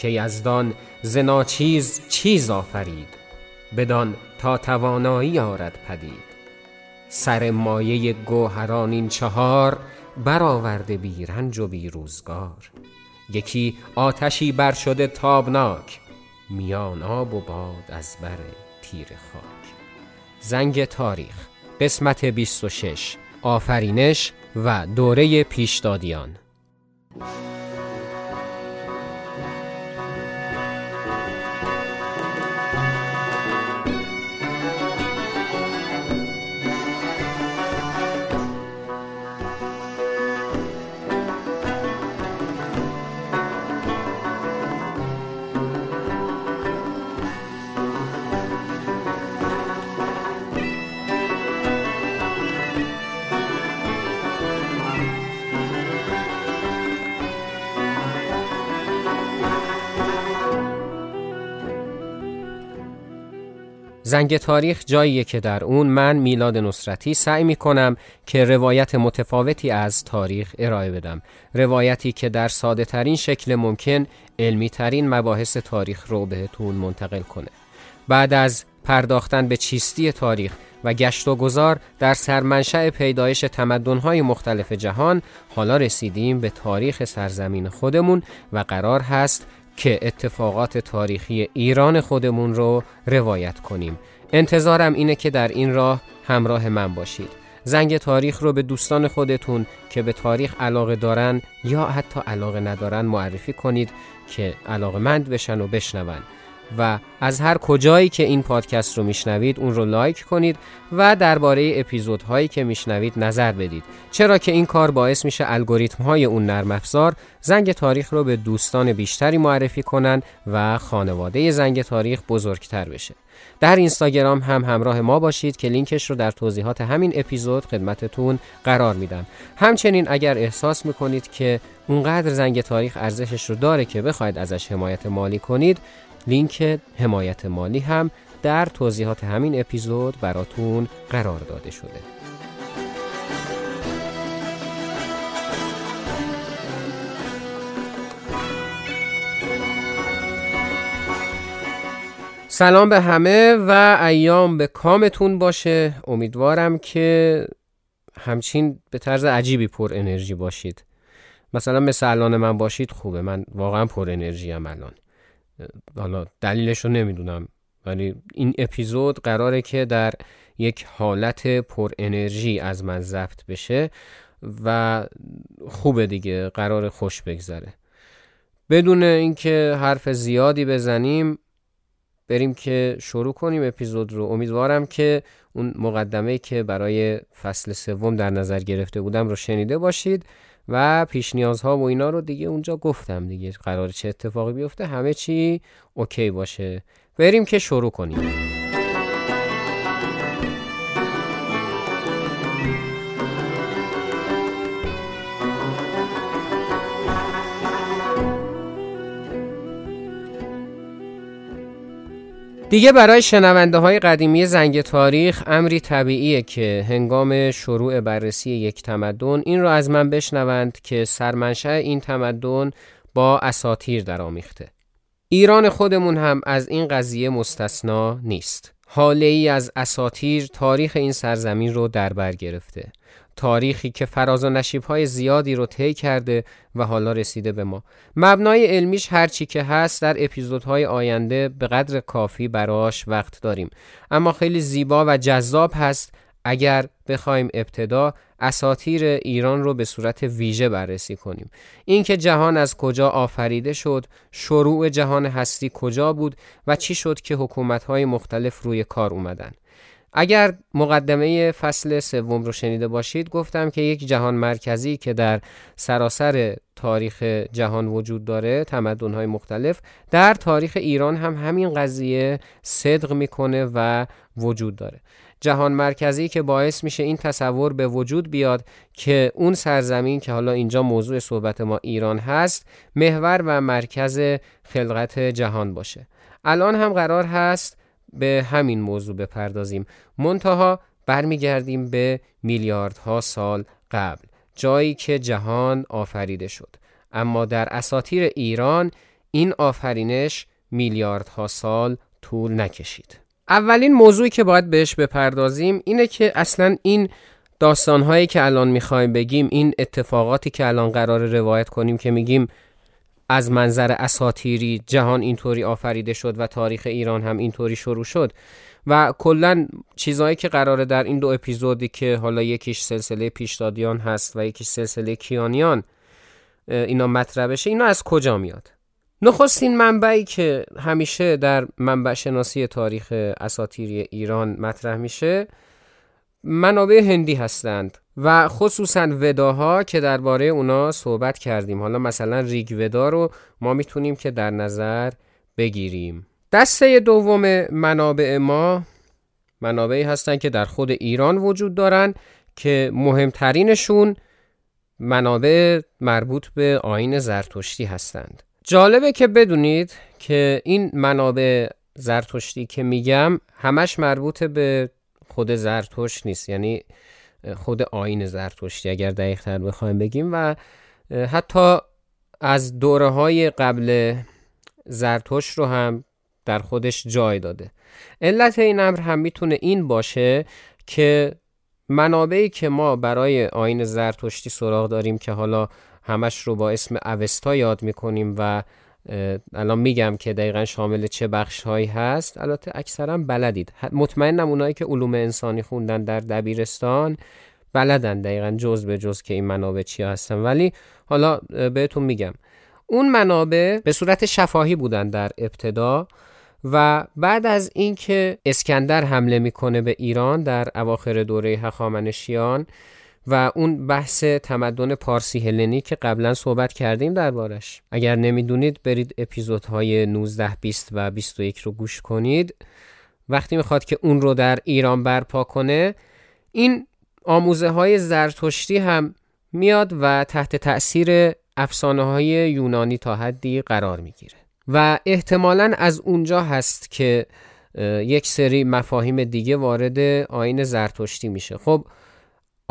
که یزدان زناچیز چیز آفرید بدان تا توانایی آرد پدید. سر مایه گوهران این چهار برآورده بی رنج و بی روزگار یکی آتشی بر شده تابناک میان آب و باد از بر تیر خاک. زنگ تاریخ قسمت 26 آفرینش و دوره پیشدادیان. زنگ تاریخ جاییه که در اون من میلاد نصرتی سعی می کنم که روایت متفاوتی از تاریخ ارائه بدم. روایتی که در ساده ترین شکل ممکن علمی ترین مباحث تاریخ رو بهتون منتقل کنه. بعد از پرداختن به چیستی تاریخ و گشت و گذار در سرمنشأ پیدایش تمدن‌های مختلف جهان حالا رسیدیم به تاریخ سرزمین خودمون و قرار هست که اتفاقات تاریخی ایران خودمون رو روایت کنیم. انتظارم اینه که در این راه همراه من باشید. زنگ تاریخ رو به دوستان خودتون که به تاریخ علاقه دارن یا حتی علاقه ندارن معرفی کنید که علاقه مند بشن و بشنون. و از هر کجایی که این پادکست رو میشنوید اون رو لایک کنید و درباره اپیزودهایی که میشنوید نظر بدید. چرا که این کار باعث میشه الگوریتم های اون نرم افزار زنگ تاریخ رو به دوستان بیشتری معرفی کنن و خانواده زنگ تاریخ بزرگتر بشه. در اینستاگرام هم همراه ما باشید که لینکش رو در توضیحات همین اپیزود خدمتتون قرار میدم. همچنین اگر احساس می‌کنید که اونقدر زنگ تاریخ ارزشش رو داره که بخواید ازش حمایت مالی کنید لینک حمایت مالی هم در توضیحات همین اپیزود براتون قرار داده شده. سلام به همه و ایام به کامتون باشه. امیدوارم که همچین به طرز عجیبی پر انرژی باشید. مثلا مثل الان من باشید خوبه. من واقعا پر انرژی هم الان. حالا دلیلش رو نمی‌دونم ولی این اپیزود قراره که در یک حالت پر انرژی از من ضبط بشه و خوبه دیگه قرار خوش بگذره. بدون اینکه حرف زیادی بزنیم بریم که شروع کنیم اپیزود رو. امیدوارم که اون مقدمه که برای فصل سوم در نظر گرفته بودم رو شنیده باشید. و پیش نیازها و اینا رو دیگه اونجا گفتم دیگه قرار چه اتفاقی بیفته همه چی اوکی باشه. بریم که شروع کنیم. دیگه برای شنونده های قدیمی زنگ تاریخ امری طبیعیه که هنگام شروع بررسی یک تمدن این را از من بشنوند که سرمنشأ این تمدن با اساتیر درآمیخته. ایران خودمون هم از این قضیه مستثنا نیست. حاله ای از اساتیر تاریخ این سرزمین رو در بر گرفته. تاریخی که فراز و های زیادی رو طی کرده و حالا رسیده به ما. مبنای علمیش هرچی که هست در اپیزودهای آینده به قدر کافی براش وقت داریم. اما خیلی زیبا و جذاب هست اگر بخوایم ابتدا اساتیر ایران رو به صورت ویژه بررسی کنیم. اینکه جهان از کجا آفریده شد شروع جهان هستی کجا بود و چی شد که حکومت‌های مختلف روی کار اومدن. اگر مقدمه فصل سوم رو شنیده باشید گفتم که یک جهان مرکزی که در سراسر تاریخ جهان وجود داره تمدن‌های مختلف در تاریخ ایران هم همین قضیه صدق می‌کنه و وجود داره. جهان مرکزی که باعث میشه این تصور به وجود بیاد که اون سرزمین که حالا اینجا موضوع صحبت ما ایران هست محور و مرکز خلقت جهان باشه. الان هم قرار هست به همین موضوع بپردازیم. منتها برمیگردیم به میلیاردها سال قبل جایی که جهان آفریده شد. اما در اساطیر ایران این آفرینش میلیاردها سال طول نکشید. اولین موضوعی که باید بهش بپردازیم اینه که اصلا این داستانهایی که الان می‌خوایم بگیم این اتفاقاتی که الان قرار روایت کنیم که میگیم از منظر اساتیری جهان اینطوری آفریده شد و تاریخ ایران هم اینطوری شروع شد. و کلا چیزهایی که قراره در این دو اپیزودی که حالا یکیش سلسله پیشدادیان هست و یکیش سلسله کیانیان اینا مطرح بشه اینا از کجا میاد؟ نخستین منبعی که همیشه در منبع شناسی تاریخ اساتیری ایران مطرح میشه منابع هندی هستند. و خصوصا وداها که درباره اونا صحبت کردیم. حالا مثلا ریگ ودا رو ما می‌تونیم که در نظر بگیریم. دسته دوم منابع ما منابعی هستند که در خود ایران وجود دارن که مهمترینشون منابع مربوط به آین زرتشتی هستند. جالبه که بدونید که این منابع زرتشتی که میگم همش مربوط به خود زرتشت نیست. یعنی خود آین زرتشتی اگر دقیق تر بخوایم بگیم و حتی از دوره های قبل زرتشت رو هم در خودش جای داده. علت این امر هم می‌تونه این باشه که منابعی که ما برای آین زرتشتی سراغ داریم که حالا همش رو با اسم اوستا یاد می‌کنیم و الان میگم که دقیقا شامل چه بخش هایی هست. البته اکثرا بلدید. مطمئنم اونایی که علوم انسانی خوندن در دبیرستان بلدن دقیقا جز به جز که این منابع چی هستن. ولی حالا بهتون میگم. اون منابع به صورت شفاهی بودن در ابتدا و بعد از اینکه اسکندر حمله می‌کنه به ایران در اواخر دوره هخامنشیان و اون بحث تمدن پارسی هلنی که قبلا صحبت کردیم دربارش. اگر نمی‌دونید برید اپیزودهای 19 20 و 21 رو گوش کنید. وقتی می‌خواد که اون رو در ایران برپا کنه این آموزه های زرتشتی هم میاد و تحت تأثیر افسانه های یونانی تا حدی قرار می‌گیره. و احتمالا از اونجا هست که یک سری مفاهیم دیگه وارد آین زرتشتی میشه. خب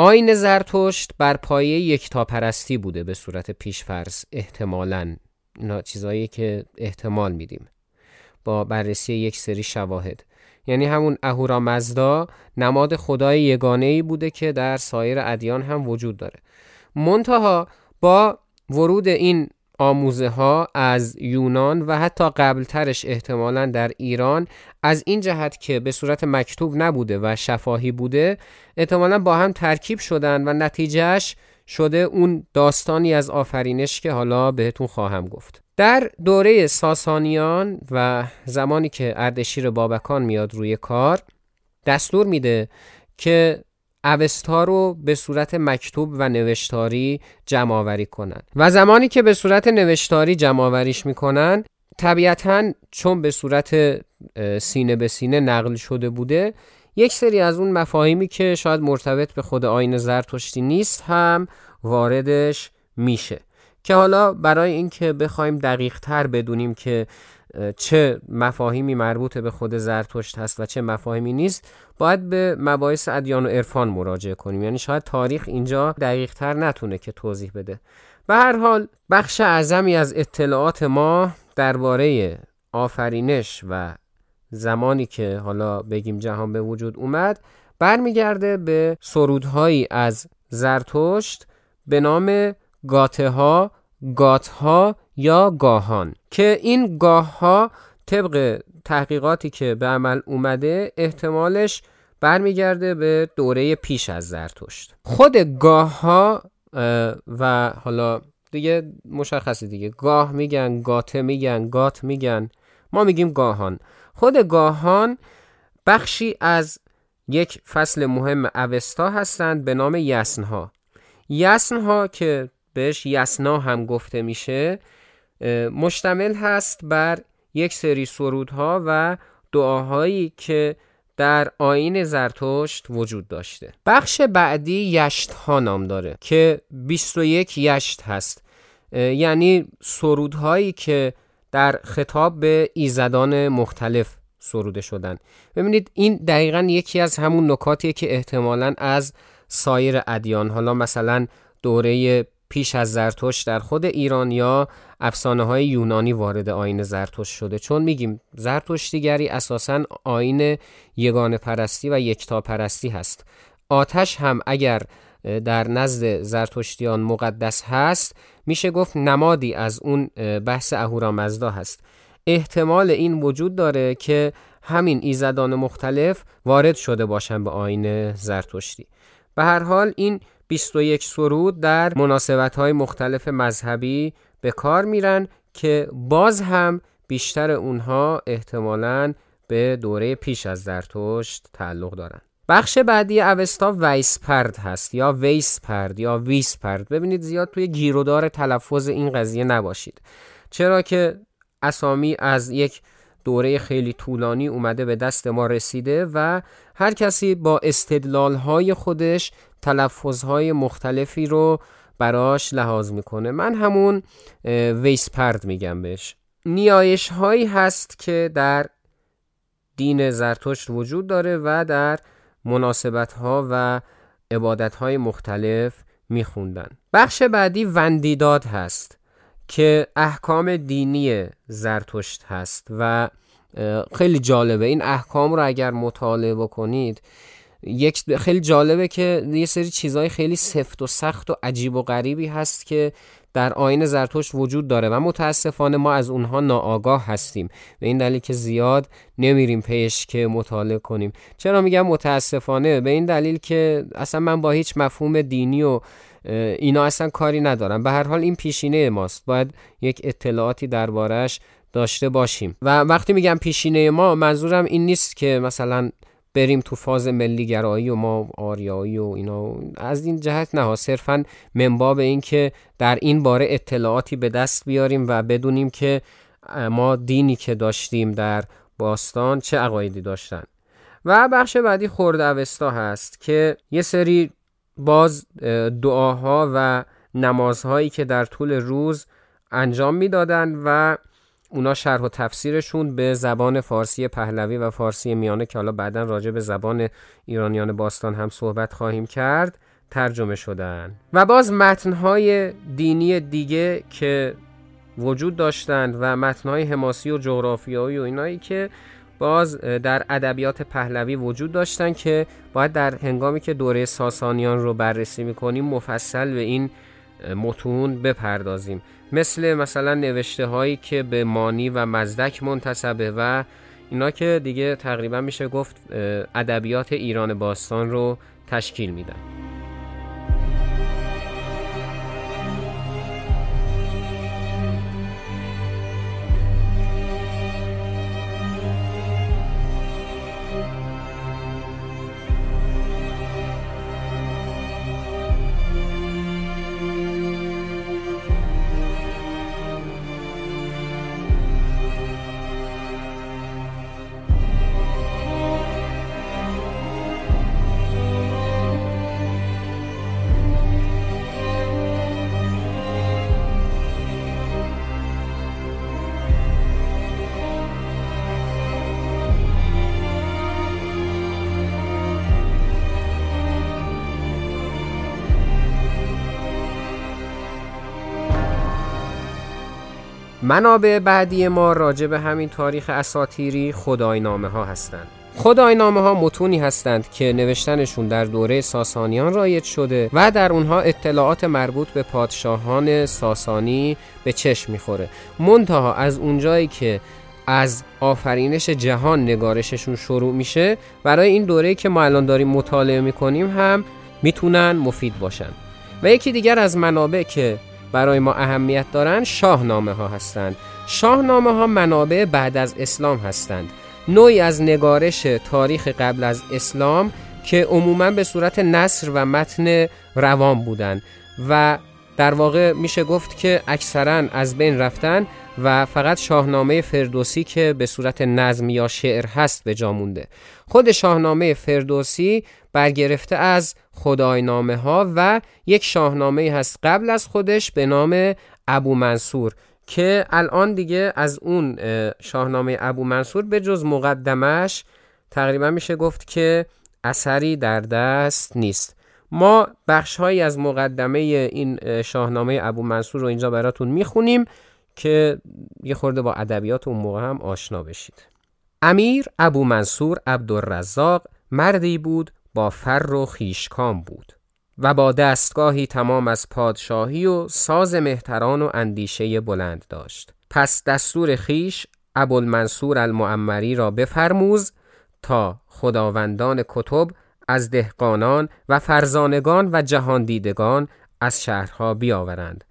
آین زرتشت بر پایه یک پرستی بوده به صورت پیشفرض احتمالا. اینا چیزایی که احتمال میدیم. با بررسی یک سری شواهد. یعنی همون اهورا مزدا نماد خدای یگانه ای بوده که در سایر ادیان هم وجود داره. منتها با ورود این آموزه ها از یونان و حتی قبلترش احتمالا در ایران از این جهت که به صورت مکتوب نبوده و شفاهی بوده احتمالا با هم ترکیب شدن و نتیجهش شده اون داستانی از آفرینش که حالا بهتون خواهم گفت. در دوره ساسانیان و زمانی که اردشیر بابکان میاد روی کار دستور میده که اوستا رو به صورت مکتوب و نوشتاری جمع آوری کنن. و زمانی که به صورت نوشتاری جمع آوریش می‌کنن طبیعتا چون به صورت سینه به سینه نقل شده بوده یک سری از اون مفاهیمی که شاید مرتبط به خود آین زرتشتی نیست هم واردش میشه. که حالا برای اینکه بخوایم دقیق تر بدونیم که چه مفاهیمی مربوط به خود زرتشت هست و چه مفاهیمی نیست باید به مباحث ادیان و عرفان مراجعه کنیم. یعنی شاید تاریخ اینجا دقیق تر نتونه که توضیح بده. به هر حال بخش اعظمی از اطلاعات ما درباره آفرینش و زمانی که حالا بگیم جهان به وجود اومد برمیگرده به سرودهایی از زرتشت به نام گاته ها گات ها یا گاهان که این گاه ها طبق تحقیقاتی که به عمل اومده احتمالش برمیگرده به دوره پیش از زرتشت. خود گاه ها و حالا دیگه مشخصی دیگه. گاه میگن گاته میگن گات میگن. ما میگیم گاهان. خود گاهان بخشی از یک فصل مهم اوستا هستند به نام یسنها. یسنها که بهش یسنا هم گفته میشه مشتمل هست بر یک سری سرودها و دعاهایی که در آین زرتشت وجود داشته. بخش بعدی یشت ها نام داره که 21 یشت هست. یعنی سرودهایی که در خطاب به ایزدان مختلف سروده شدن. ببینید این دقیقا یکی از همون نکاتیه که احتمالا از سایر ادیان حالا مثلا دوره پیش از زرتشت در خود ایران یا افسانه های یونانی وارد آین زرتشت شده. چون میگیم زرتشتیگری اساسا آین یگان پرستی و یکتا پرستی هست. آتش هم اگر در نزد زرتشتیان مقدس هست میشه گفت نمادی از اون بحث اهورامزدا هست. احتمال این وجود داره که همین ایزدان مختلف وارد شده باشن به آین زرتشتی. به هر حال این 21 سرود در مناسبت های مختلف مذهبی به کار میرن که باز هم بیشتر اونها احتمالاً به دوره پیش از زرتشت تعلق دارن. بخش بعدی اوستا ویسپرد هست یا ویسپرد یا ویسپرد. ببینید زیاد توی گیرودار تلفظ این قضیه نباشید. چرا که اسامی از یک دوره خیلی طولانی اومده به دست ما رسیده و هر کسی با استدلال خودش تلفظ مختلفی رو براش لحاظ می‌کنه. من همون ویسپرد میگم بهش. نیایش هایی هست که در دین زرتشت وجود داره و در مناسبت ها و عبادت های مختلف میخوندن. بخش بعدی وندیداد هست که احکام دینی زرتشت هست و خیلی جالبه. این احکام رو اگر مطالعه بکنید یک خیلی جالبه که یه سری چیزهای خیلی سفت و سخت و عجیب و غریبی هست که در آین زرتشت وجود داره و متاسفانه ما از اونها ناآگاه هستیم به این دلیل که زیاد نمیریم پیش که مطالعه کنیم. چرا میگم متاسفانه؟ به این دلیل که اصلا من با هیچ مفهوم دینی و اینا اصلا کاری ندارم. به هر حال این پیشینه ماست. باید یک اطلاعاتی دربارش داشته باشیم. و وقتی میگم پیشینه ما منظورم این نیست که مثلا بریم تو فاز ملی گرایی و ما آریایی و اینا. از این جهت نه صرفا منباب این که در این باره اطلاعاتی به دست بیاریم و بدونیم که ما دینی که داشتیم در باستان چه عقایدی داشتن. و بخش بعدی خورد اوستا هست که یه سری باز دعاها و نمازهایی که در طول روز انجام می‌دادند و اونا شرح و تفسیرشون به زبان فارسی پهلوی و فارسی میانه که حالا بعدا راجع به زبان ایرانیان باستان هم صحبت خواهیم کرد ترجمه شدن. و باز متنهای دینی دیگه که وجود داشتند و متنهای حماسی و جغرافیایی و اینایی که باز در ادبیات پهلوی وجود داشتن که باید در هنگامی که دوره ساسانیان رو بررسی می‌کنیم مفصل به این متون بپردازیم. مثل مثلا نوشته هایی که به مانی و مزدک منتصبه و اینا که دیگه تقریبا میشه گفت ادبیات ایران باستان رو تشکیل میدن. منابع بعدی ما راجع به همین تاریخ اساتیری خداینامه ها هستند. خداینامه ها متونی هستند که نوشتنشون در دوره ساسانیان رایج شده و در اونها اطلاعات مربوط به پادشاهان ساسانی به چشم می‌خوره. منتها از اونجایی که از آفرینش جهان نگارششون شروع میشه برای این دوره که ما الان داریم مطالعه می‌کنیم هم می‌تونن مفید باشن. و یکی دیگر از منابع که برای ما اهمیت دارن شاهنامه ها هستند. شاهنامه ها منابع بعد از اسلام هستند. نوعی از نگارش تاریخ قبل از اسلام که عموما به صورت نصر و متن روان بودند و در واقع میشه گفت که اکثرا از بین رفتن و فقط شاهنامه فردوسی که به صورت نظم یا شعر هست به جا مونده. خود شاهنامه فردوسی برگرفته از خداینامه ها و یک شاهنامه هست قبل از خودش به نام ابو منصور که الان دیگه از اون شاهنامه ابو منصور به جز مقدمش تقریبا میشه گفت که اثری در دست نیست. ما بخش هایی از مقدمه این شاهنامه ابو منصور رو اینجا براتون می‌خونیم که یه خورده با ادبیات اون موقع هم آشنا بشید. امیر ابو منصور عبدالرزاق مردی بود با فر و خیشکام بود و با دستگاهی تمام از پادشاهی و ساز مهتران و اندیشه بلند داشت. پس دستور خیش ابوالمنصور المعمری را بفرموز تا خداوندان کتب از دهقانان و فرزانگان و جهاندیدگان از شهرها بیاورند.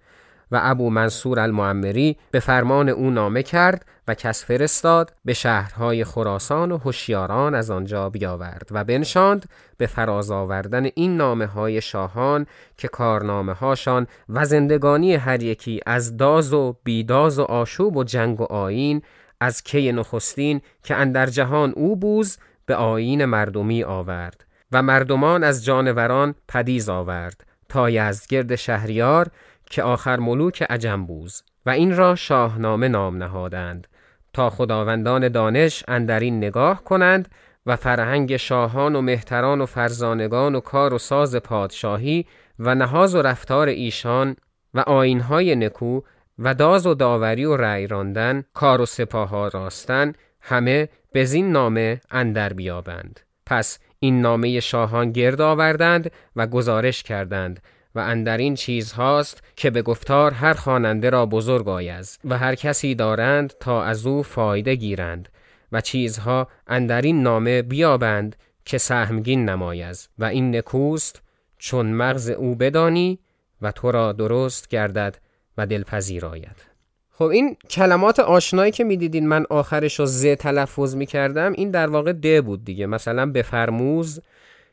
و ابو منصور المعمری به فرمان او نامه کرد و کس فرستاد به شهرهای خراسان و هوشیاران از آنجا بیاورد و بنشاند به فراز آوردن این نامه های شاهان که کارنامه هاشان و زندگانی هر یکی از داز و بیداز و آشوب و جنگ و آین از کی نخستین که اندر جهان او بوز به آین مردمی آورد و مردمان از جانوران پدیز آورد تا یزدگرد شهریار که آخر ملوک عجم بوز. و این را شاهنامه نام نهادند. تا خداوندان دانش اندرین نگاه کنند و فرهنگ شاهان و مهتران و فرزانگان و کار و ساز پادشاهی و نهاز و رفتار ایشان و آینهای نکو و داز و داوری و رأی راندن کار و سپاها راستن همه به زین نامه اندر بیابند. پس این نامه شاهان گرد آوردند و گزارش کردند. و اندرین چیز هاست که به گفتار هر خواننده را بزرگ آید و هر کسی دارند تا از او فایده گیرند و چیزها اندرین نامه بیابند که سهمگین نماید و این نکوست چون مغز او بدانی و تو را درست گردد و دلپذیر آید. خب این کلمات آشنایی که می‌دیدین من آخرش رو ز تلفظ می‌کردم این در واقع د بود دیگه. مثلا بفرموز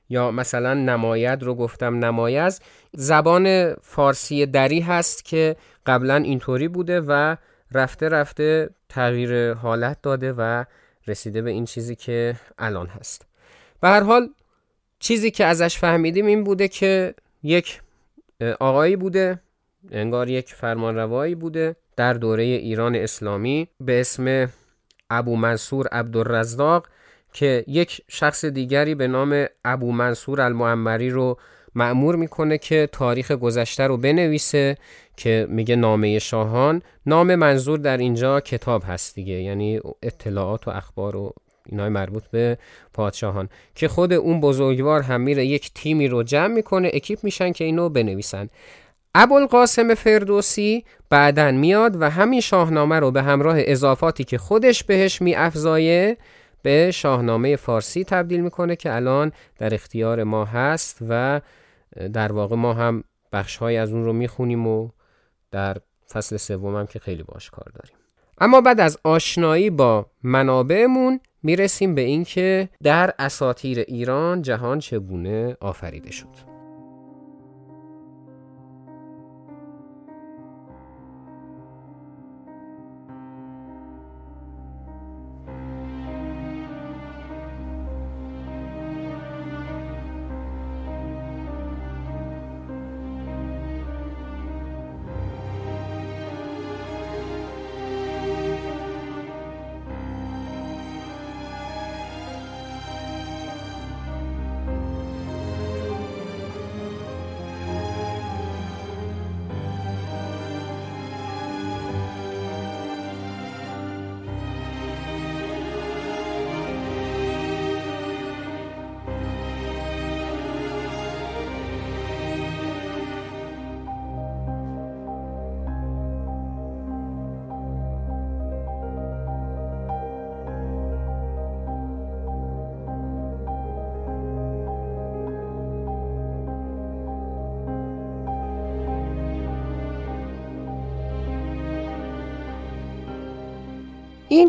یا مثلا نماید رو گفتم نمایز زبان فارسی دری هست که قبلا اینطوری بوده و رفته رفته تغییر حالت داده و رسیده به این چیزی که الان هست. به هر حال چیزی که ازش فهمیدیم این بوده که یک آقایی بوده انگار یک فرمانروایی بوده در دوره ایران اسلامی به اسم ابو منصور عبدالرزاق که یک شخص دیگری به نام ابو منصور المعمری رو معمور می‌کنه که تاریخ گذشته رو بنویسه که میگه نامه شاهان. نام منظور در اینجا کتاب هست دیگه یعنی اطلاعات و اخبار و اینای مربوط به پادشاهان که خود اون بزرگوار هم میره یک تیمی رو جمع می‌کنه اکیپ میشن که اینو بنویسن. ابوالقاسم فردوسی بعدا میاد و همین شاهنامه رو به همراه اضافاتی که خودش بهش میافزایه به شاهنامه فارسی تبدیل می‌کنه که الان در اختیار ما هست و در واقع ما هم بخشهایی از اون رو می‌خونیم و در فصل سوم هم که خیلی باش کار داریم. اما بعد از آشنایی با منابعمون می‌رسیم به اینکه در اساطیر ایران جهان چگونه آفریده شد.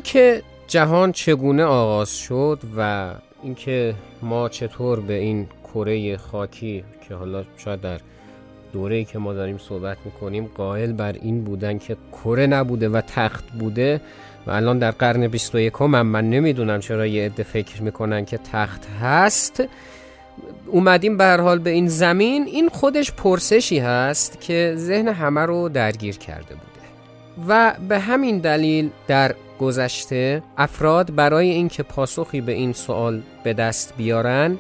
این که جهان چگونه آغاز شد و اینکه ما چطور به این کره خاکی که حالا شاید در دوره‌ای که ما داریم صحبت می‌کنیم قائل بر این بودن که کره نبوده و تخت بوده و الان در قرن 21 هم من نمی‌دونم چرا یه عده فکر می‌کنن که تخت هست. اومدیم به حال به این زمین. این خودش پرسشی هست که ذهن همه رو درگیر کرده بوده. و به همین دلیل در گذشته افراد برای اینکه پاسخی به این سوال به دست بیارن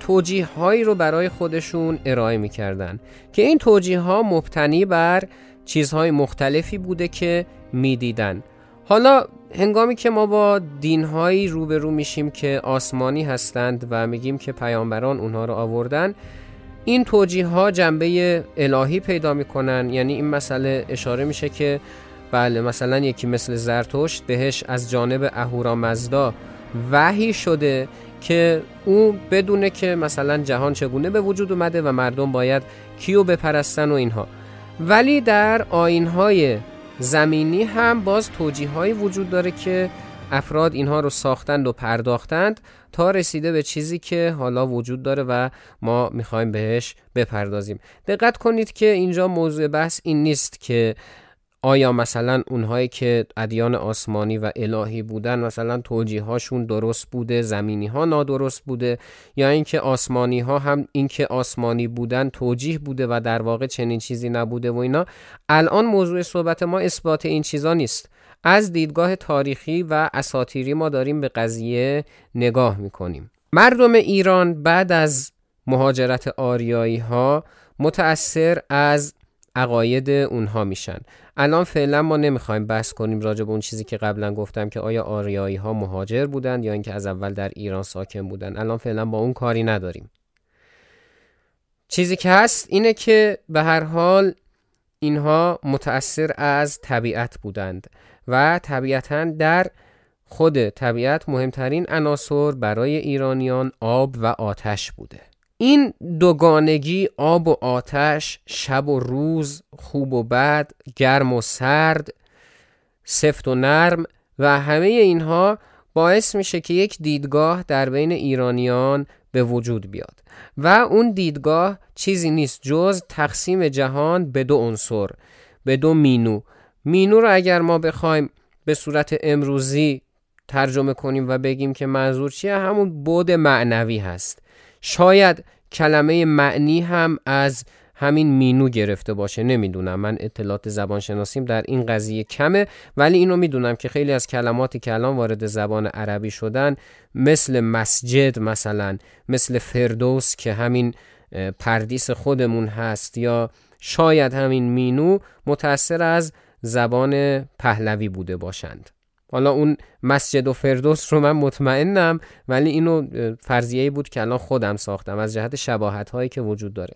توجیه هایی رو برای خودشون ارائه می‌کردن که این توجیه ها مبتنی بر چیزهای مختلفی بوده که می‌دیدن. حالا هنگامی که ما با دینهایی روبرو میشیم که آسمانی هستند و میگیم که پیامبران اونها رو آوردن این توجیه ها جنبه الهی پیدا می‌کنن. یعنی این مسئله اشاره میشه که بله مثلا یکی مثل زرتشت بهش از جانب اهورامزدا وحی شده که او بدونه که مثلا جهان چگونه به وجود اومده و مردم باید کیو بپرستن و اینها. ولی در آینهای زمینی هم باز توجیه وجود داره که افراد اینها رو ساختند و پرداختند تا رسیده به چیزی که حالا وجود داره و ما می‌خوایم بهش بپردازیم. دقت کنید که اینجا موضوع بحث این نیست که آیا مثلا اونهایی که ادیان آسمانی و الهی بودن مثلا توجیه هاشون درست بوده زمینی ها نادرست بوده؟ یا اینکه آسمانی ها هم اینکه آسمانی بودن توجیه بوده و در واقع چنین چیزی نبوده و اینا؟ الان موضوع صحبت ما اثبات این چیزا نیست. از دیدگاه تاریخی و اساتیری ما داریم به قضیه نگاه می‌کنیم. مردم ایران بعد از مهاجرت آریایی ها متأثر از عقاید اونها میشن. الان فعلا ما نمی‌خوایم بحث کنیم راجع به اون چیزی که قبلا گفتم که آیا آریایی ها مهاجر بودن یا اینکه از اول در ایران ساکن بودن الان فعلا با اون کاری نداریم. چیزی که هست اینه که به هر حال اینها متأثر از طبیعت بودند و طبیعتا در خود طبیعت مهمترین عناصر برای ایرانیان آب و آتش بوده. این دوگانگی آب و آتش شب و روز خوب و بد گرم و سرد سفت و نرم و همه اینها باعث میشه که یک دیدگاه در بین ایرانیان به وجود بیاد. و اون دیدگاه چیزی نیست جز تقسیم جهان به دو عنصر به دو مینو. مینو رو اگر ما بخوایم به صورت امروزی ترجمه کنیم و بگیم که منظور چیه همون بود معنوی هست. شاید کلمه معنی هم از همین مینو گرفته باشه نمی‌دونم. من اطلاعات زبان شناسیم در این قضیه کمه ولی اینو می‌دونم که خیلی از کلماتی که الان وارد زبان عربی شدن مثل مسجد مثلا مثل فردوس که همین پردیس خودمون هست یا شاید همین مینو متأثر از زبان پهلوی بوده باشند. حالا اون مسجد و فردوس رو من مطمئنم ولی اینو فرضیه بود که الان خودم ساختم از جهت شباهت هایی که وجود داره.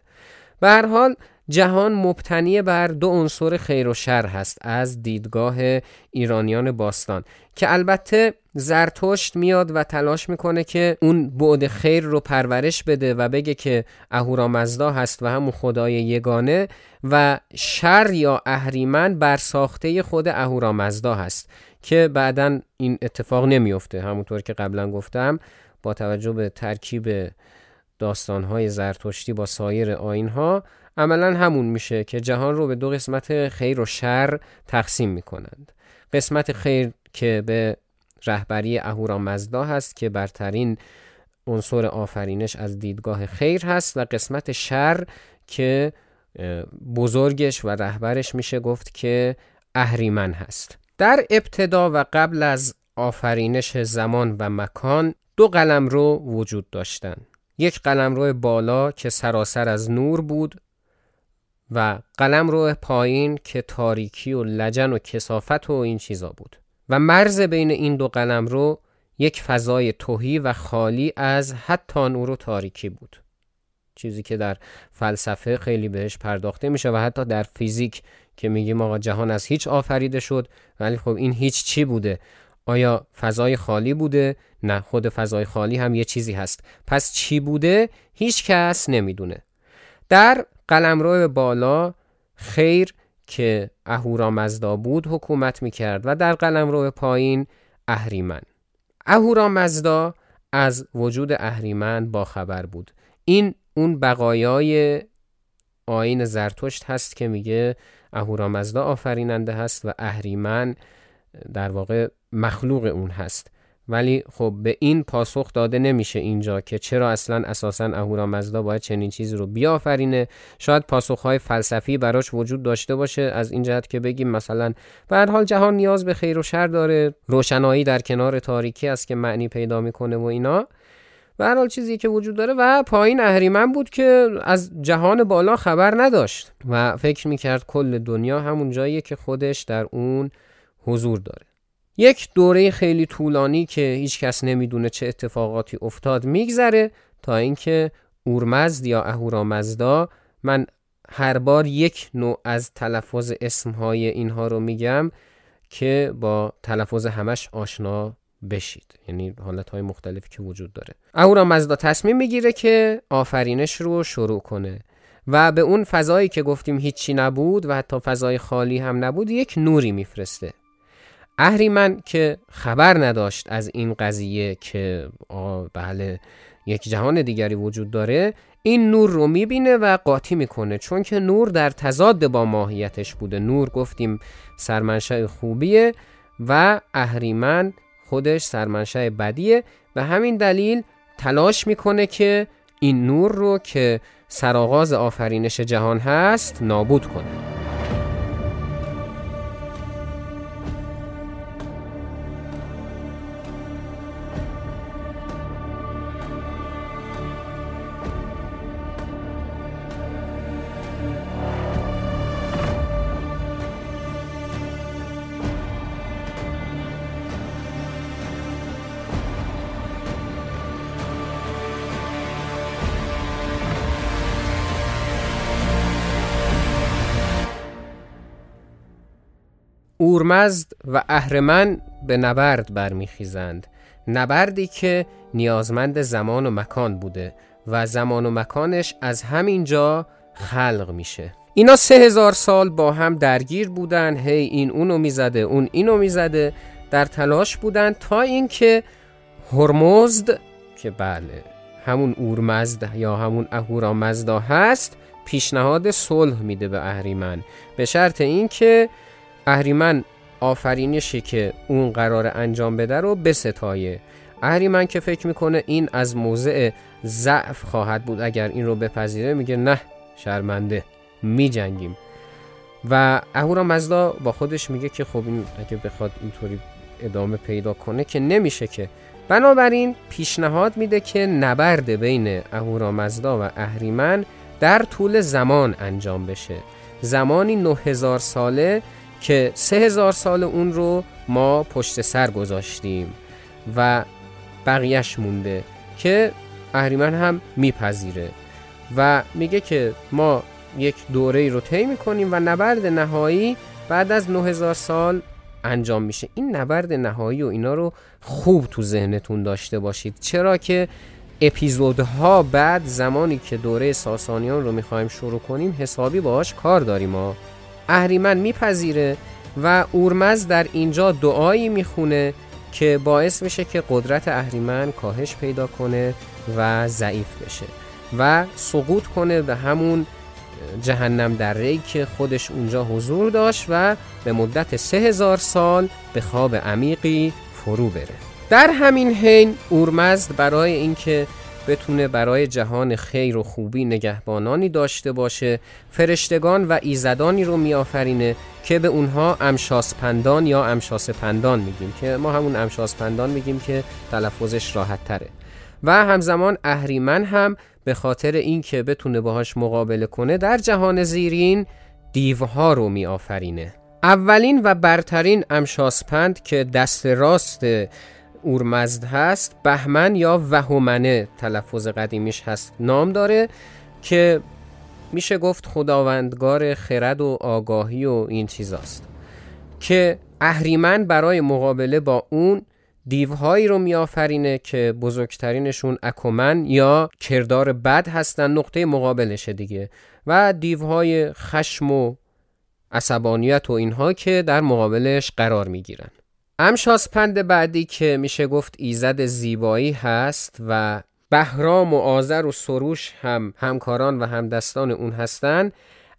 به هر حال جهان مبتنی بر دو عنصر خیر و شر هست از دیدگاه ایرانیان باستان که البته زرتشت میاد و تلاش می‌کنه که اون بعد خیر رو پرورش بده و بگه که اهورامزدا هست و همون خدای یگانه و شر یا اهریمن بر ساخته خود اهورامزدا هست. که بعدا این اتفاق نمیفته همونطور که قبلا گفتم با توجه به ترکیب داستانهای زرتشتی با سایر آینها عملا همون میشه که جهان رو به دو قسمت خیر و شر تقسیم می‌کنند. قسمت خیر که به رهبری اهورامزدا هست که برترین عنصر آفرینش از دیدگاه خیر هست و قسمت شر که بزرگش و رهبرش میشه گفت که اهریمن هست. در ابتدا و قبل از آفرینش زمان و مکان دو قلمرو وجود داشتند یک قلمرو بالا که سراسر از نور بود و قلمرو پایین که تاریکی و لجن و کسافت و این چیزا بود. و مرز بین این دو قلمرو یک فضای توهی و خالی از حتی نور و تاریکی بود. چیزی که در فلسفه خیلی بهش پرداخته میشه و حتی در فیزیک که میگیم آقا جهان از هیچ آفریده شد ولی خب این هیچ چی بوده؟ آیا فضای خالی بوده؟ نه خود فضای خالی هم یه چیزی هست. پس چی بوده؟ هیچ کس نمی‌دونه. در قلمرو بالا خیر که اهورامزدا بود حکومت می‌کرد و در قلمرو پایین اهریمن. اهورامزدا از وجود اهریمن با خبر بود. این اون بقایای آین زرتشت هست که میگه اهورامزدا آفریننده هست و اهریمن در واقع مخلوق اون هست. ولی خب به این پاسخ داده نمیشه اینجا که چرا اصلا اساسا اهورامزدا باید چنین چیزی رو بیافرینه. شاید پاسخهای فلسفی براش وجود داشته باشه از این جهت که بگیم مثلا به حال جهان نیاز به خیر و شر داره. روشنایی در کنار تاریکی است که معنی پیدا می‌کنه و اینا. به هر چیزی که وجود داره و پایین اهریمن بود که از جهان بالا خبر نداشت و فکر می‌کرد کل دنیا همون جاییه که خودش در اون حضور داره. یک دوره خیلی طولانی که هیچ کس نمی‌دونه چه اتفاقاتی افتاد میگذره تا اینکه اورمزد یا اهورامزدا من هر بار یک نوع از تلفظ اسمهای اینها رو میگم که با تلفظ همش آشنا بشید. یعنی حالت های مختلفی که وجود داره. اهورامزدا تصمیم می‌گیره که آفرینش رو شروع کنه و به اون فضایی که گفتیم هیچی نبود و حتی فضای خالی هم نبود یک نوری میفرسته. اهریمن که خبر نداشت از این قضیه که بله یک جهان دیگری وجود داره این نور رو می‌بینه و قاطی می‌کنه. چون که نور در تضاد با ماهیتش بوده. نور گفتیم سرمنشأ خوبیه و اهریمن خودش سرمنشأ بدیه و همین دلیل تلاش می‌کنه که این نور رو که سرآغاز آفرینش جهان هست نابود کنه. اورمزد و اهرمن به نبرد برمیخیزند. نبردی که نیازمند زمان و مکان بوده و زمان و مکانش از همین جا خلق میشه. اینا سه هزار سال با هم درگیر بودن. هی این اونو می‌زده اون اینو می‌زده. در تلاش بودن تا اینکه هرمزد که بله همون اورمزد یا همون اهورامزدا هست پیشنهاد صلح میده به اهریمن. به شرط اینکه اهریمن آفرینشی که اون قرار انجام بده رو بستایه اهریمن که فکر می‌کنه این از موضع ضعف خواهد بود اگر این رو بپذیره میگه نه شرمنده میجنگیم. و اهورا مزدا با خودش میگه که خب این اگه بخواد اینطوری ادامه پیدا کنه که نمیشه که. بنابراین پیشنهاد میده که نبرد بین اهورامزدا و اهریمن در طول زمان انجام بشه. زمانی 9000 ساله که سه هزار سال اون رو ما پشت سر گذاشتیم و بقیهش مونده که اهریمن هم میپذیره و میگه که ما یک دوره رو طی می‌کنیم و نبرد نهایی بعد از 9000 سال انجام میشه. این نبرد نهایی و اینا رو خوب تو ذهنتون داشته باشید. چرا که اپیزودها بعد زمانی که دوره ساسانیان رو می‌خوایم شروع کنیم حسابی باهاش کار داریم ما. اهریمن میپذیره و اورمز در اینجا دعایی می‌خونه که باعث میشه که قدرت اهریمن کاهش پیدا کنه و ضعیف بشه و سقوط کنه به همون جهنم در ری که خودش اونجا حضور داشت و به مدت سه هزار سال به خواب عمیقی فرو بره. در همین حین اورمزد برای اینکه بتونه برای جهان خیر و خوبی نگهبانانی داشته باشه فرشتگان و ایزدانی رو میآفرینه که به اونها امشاسپندان یا امشاس پندان میگیم که ما همون امشاسپندان میگیم که تلفظش راحت تره و همزمان اهریمن هم به خاطر اینکه بتونه باهاش مقابله کنه در جهان زیرین دیوها رو میآفرینه. اولین و برترین امشاسپند که دست راست اورمزد هست بهمن یا وهومنه تلفظ قدیمیش هست نام داره که میشه گفت خداوندگار خرد و آگاهی و این چیزاست. که اهریمن برای مقابله با اون دیوهایی رو میآفرینه که بزرگترینشون اکومن یا کردار بد هستن نقطه مقابلشه دیگه. و دیوهای خشم و عصبانیت و اینها که در مقابلش قرار می‌گیرن. امشاسپند بعدی که میشه گفت ایزد زیبایی هست و بهرام و آذر و سروش هم همکاران و همدستان اون هستن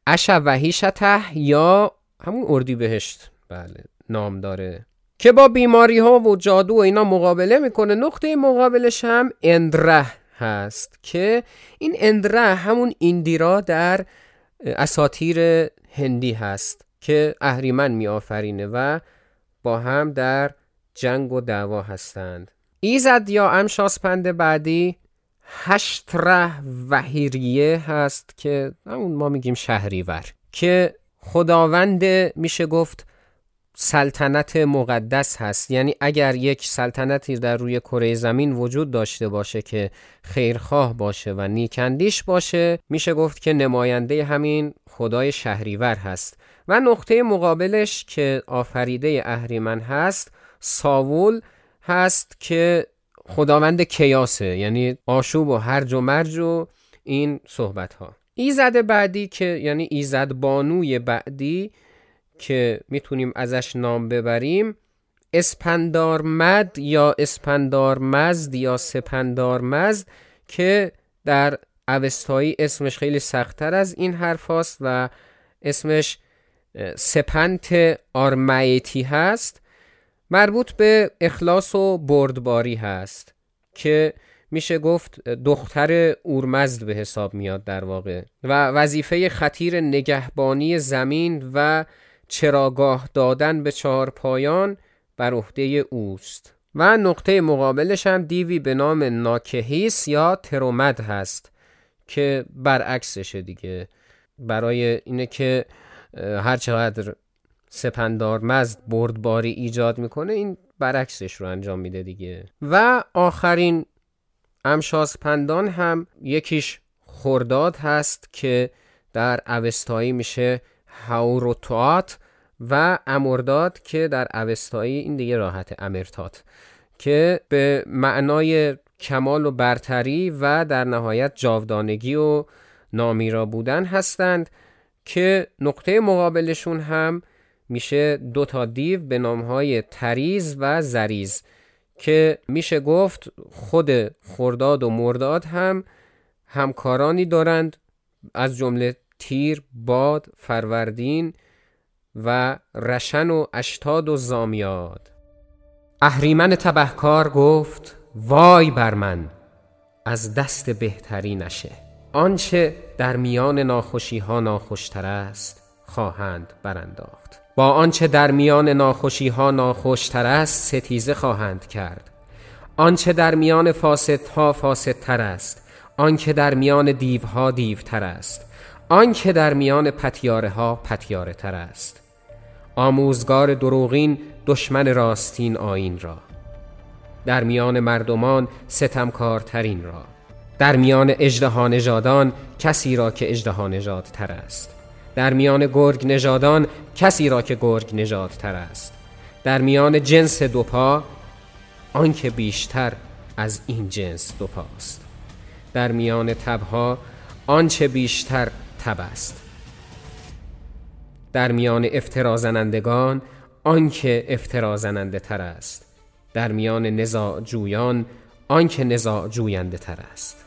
اش وحیشته یا همون اردی بهشت بله نام داره که با بیماری ها و جادو و اینا مقابله می‌کنه. نقطه مقابلش هم اندره هست که این اندره همون ایندیرا در اساتیر هندی هست که اهریمن میآفرینه و هم در جنگ و دعوا هستند. ایزد یا امشاسپند بعدی هشتره وحیریه هست که همون ما میگیم شهریور که خداوند میشه گفت سلطنت مقدس هست. یعنی اگر یک سلطنتی در روی کره زمین وجود داشته باشه که خیرخواه باشه و نیکندیش باشه میشه گفت که نماینده همین خدای شهریور هست. و نقطه مقابلش که آفریده اهریمن هست ساول هست که خداوند کیاسه یعنی آشوب و هرج و مرج و این صحبت ها ایزد بعدی که یعنی ایزد بانوی بعدی که می‌تونیم ازش نام ببریم اسپندارمد یا اسپندارمزد یا سپندارمزد که در اوستایی اسمش خیلی سختتر از این حرف هست و اسمش سپنت آرمیتی هست مربوط به اخلاص و بردباری هست که میشه گفت دختر اورمزد به حساب میاد در واقع و وظیفه خطیر نگهبانی زمین و چراگاه دادن به چهار پایان بر عهده اوست. و نقطه مقابلش هم دیوی به نام ناکهیس یا ترومد هست که برعکسشه دیگه. برای اینه که هر چقدر سپندار مزد بردباری ایجاد می‌کنه این برعکسش رو انجام میده دیگه. و آخرین امشاسپندان هم یکیش خرداد هست که در اوستایی میشه هاوروتوات و امرداد که در اوستایی این دیگه راحت امرتات که به معنای کمال و برتری و در نهایت جاودانگی و نامیرا بودن هستند. که نقطه مقابلشون هم میشه دو تا دیو به نامهای تریز و زریز که میشه گفت خود خرداد و مرداد هم همکارانی دارند از جمله تیر، باد، فروردین و رشن و اشتاد و زامیاد. اهریمن تبهکار گفت وای بر من از دست بهتری نشه. آنچه در میان ناخوشی ها ناخوشتر است خواهند برانداخت. با آنچه در میان ناخوشی ها ناخوشتر است ستیزه خواهند کرد. آنچه در میان فاسدها فاسدتر است آنکه در میان دیوها دیوتر است آنکه در میان پتیاره ها پتیاره تر است. آموزگار دروغین دشمن راستین آین را در میان مردمان ستمکارترین را. در میان اجدها نژادان کسی را که اجدها نژاد تر است. در میان گرگ نژادان کسی را که گرگ نژاد تر است. در میان جنس دو پا آنکه بیشتر از این جنس دو پاست. در میان تبها آنچه بیشتر تب است. در میان افترازنندگان آنکه افترازننده تر است. در میان نزاع جویان آنکه نزاع جوینده تر است.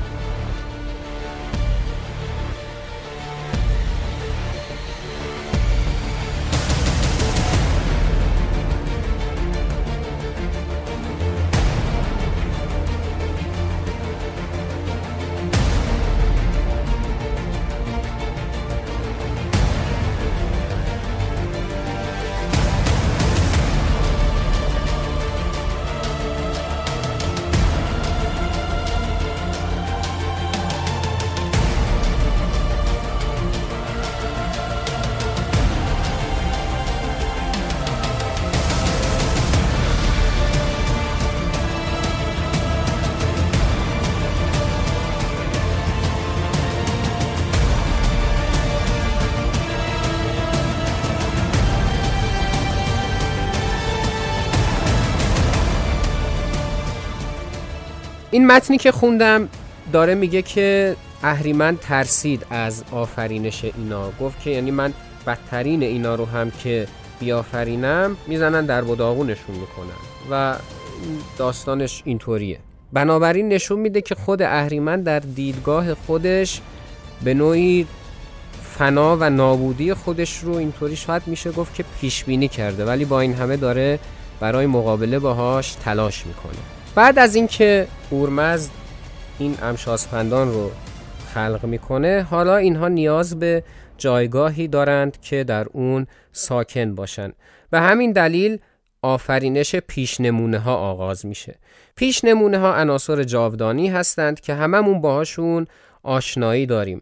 متنی که خوندم داره میگه که اهریمن ترسید از آفرینش اینا. گفت که یعنی من بدترین اینا رو هم که بیافرینم می‌زنن در بداغونشون می‌کنن و داستانش اینطوریه. بنابراین نشون میده که خود اهریمن در دیدگاه خودش به نوعی فنا و نابودی خودش رو اینطوری شاید میشه گفت که پیش بینی کرده. ولی با این همه داره برای مقابله باهاش تلاش می‌کنه. بعد از اینکه اورمزد این امشاسپندان رو خلق می‌کنه حالا اینها نیاز به جایگاهی دارند که در اون ساکن باشند به همین دلیل آفرینش پیشنمونه ها آغاز میشه. پیشنمونه ها عناصر جاودانی هستند که هممون باهاشون آشنایی داریم.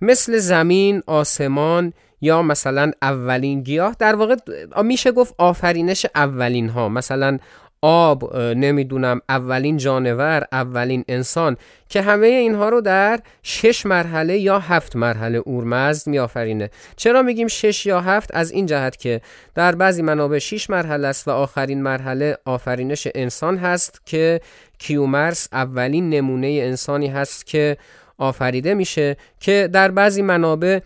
مثل زمین، آسمان یا مثلا اولین گیاه در واقع میشه گفت آفرینش اولین ها مثلا آب نمی‌دونم اولین جانور اولین انسان که همه اینها رو در شش مرحله یا هفت مرحله اورمزد میآفرینه. چرا میگیم شش یا هفت؟ از این جهت که در بعضی منابع شش مرحله است و آخرین مرحله آفرینش انسان هست که کیومرس اولین نمونه انسانی هست که آفریده میشه که در بعضی منابع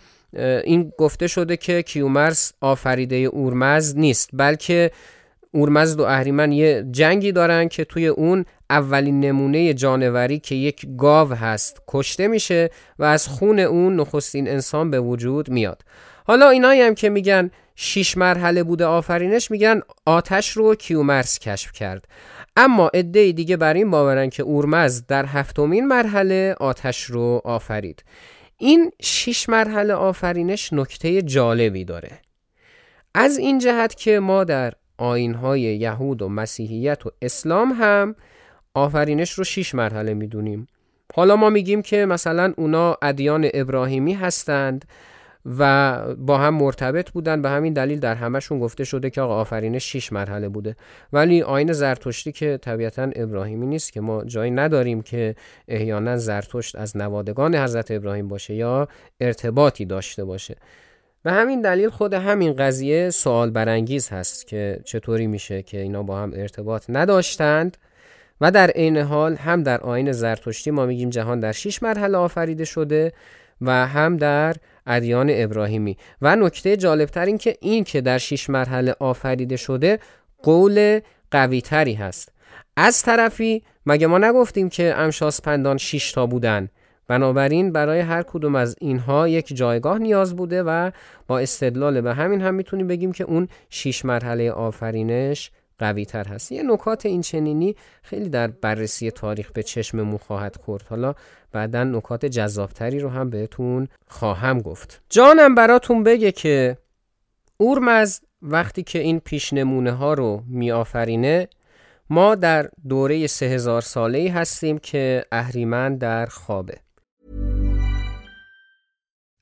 این گفته شده که کیومرس آفریده اورمزد نیست بلکه اورمزد و اهریمن یه جنگی دارن که توی اون اولین نمونه جانوری که یک گاو هست کشته میشه و از خون اون نخستین انسان به وجود میاد. حالا اینایی هم که میگن شیش مرحله بوده آفرینش میگن آتش رو کیومرس کشف کرد. اما عده دیگه بر این باورن که اورمزد در هفتمین مرحله آتش رو آفرید. این شیش مرحله آفرینش نکته جالبی داره. از این جهت که ما در آینهای یهود و مسیحیت و اسلام هم آفرینش رو شیش مرحله می‌دونیم. حالا ما میگیم که مثلا اونا ادیان ابراهیمی هستند و با هم مرتبط بودن. به همین دلیل در همشون گفته شده که آقا آفرینش شیش مرحله بوده. ولی آین زرتشتی که طبیعتا ابراهیمی نیست که ما جایی نداریم که احیانا زرتشت از نوادگان حضرت ابراهیم باشه یا ارتباطی داشته باشه. به همین دلیل خود همین قضیه سوال برانگیز هست که چطوری میشه که اینا با هم ارتباط نداشتند و در عین حال هم در آین زرتشتی ما میگیم جهان در شش مرحله آفریده شده و هم در ادیان ابراهیمی. و نکته جالبتر این که این که در شش مرحله آفریده شده قول قوی تری هست. از طرفی مگه ما نگفتیم که امشاس پندان 6 تا بودن؟ بنابراین برای هر کدوم از اینها یک جایگاه نیاز بوده و با استدلال به همین هم می‌تونیم بگیم که اون شیش مرحله آفرینش قوی تر هست. یه نکات این چنینی خیلی در بررسی تاریخ به چشممون خواهد خورد. حالا بعدا نکات جذابتری رو هم بهتون خواهم گفت. جانم براتون بگه که اورمز وقتی که این پیش نمونه ها رو می آفرینه ما در دوره سه هزار ساله هستیم که اهریمن در خوابه.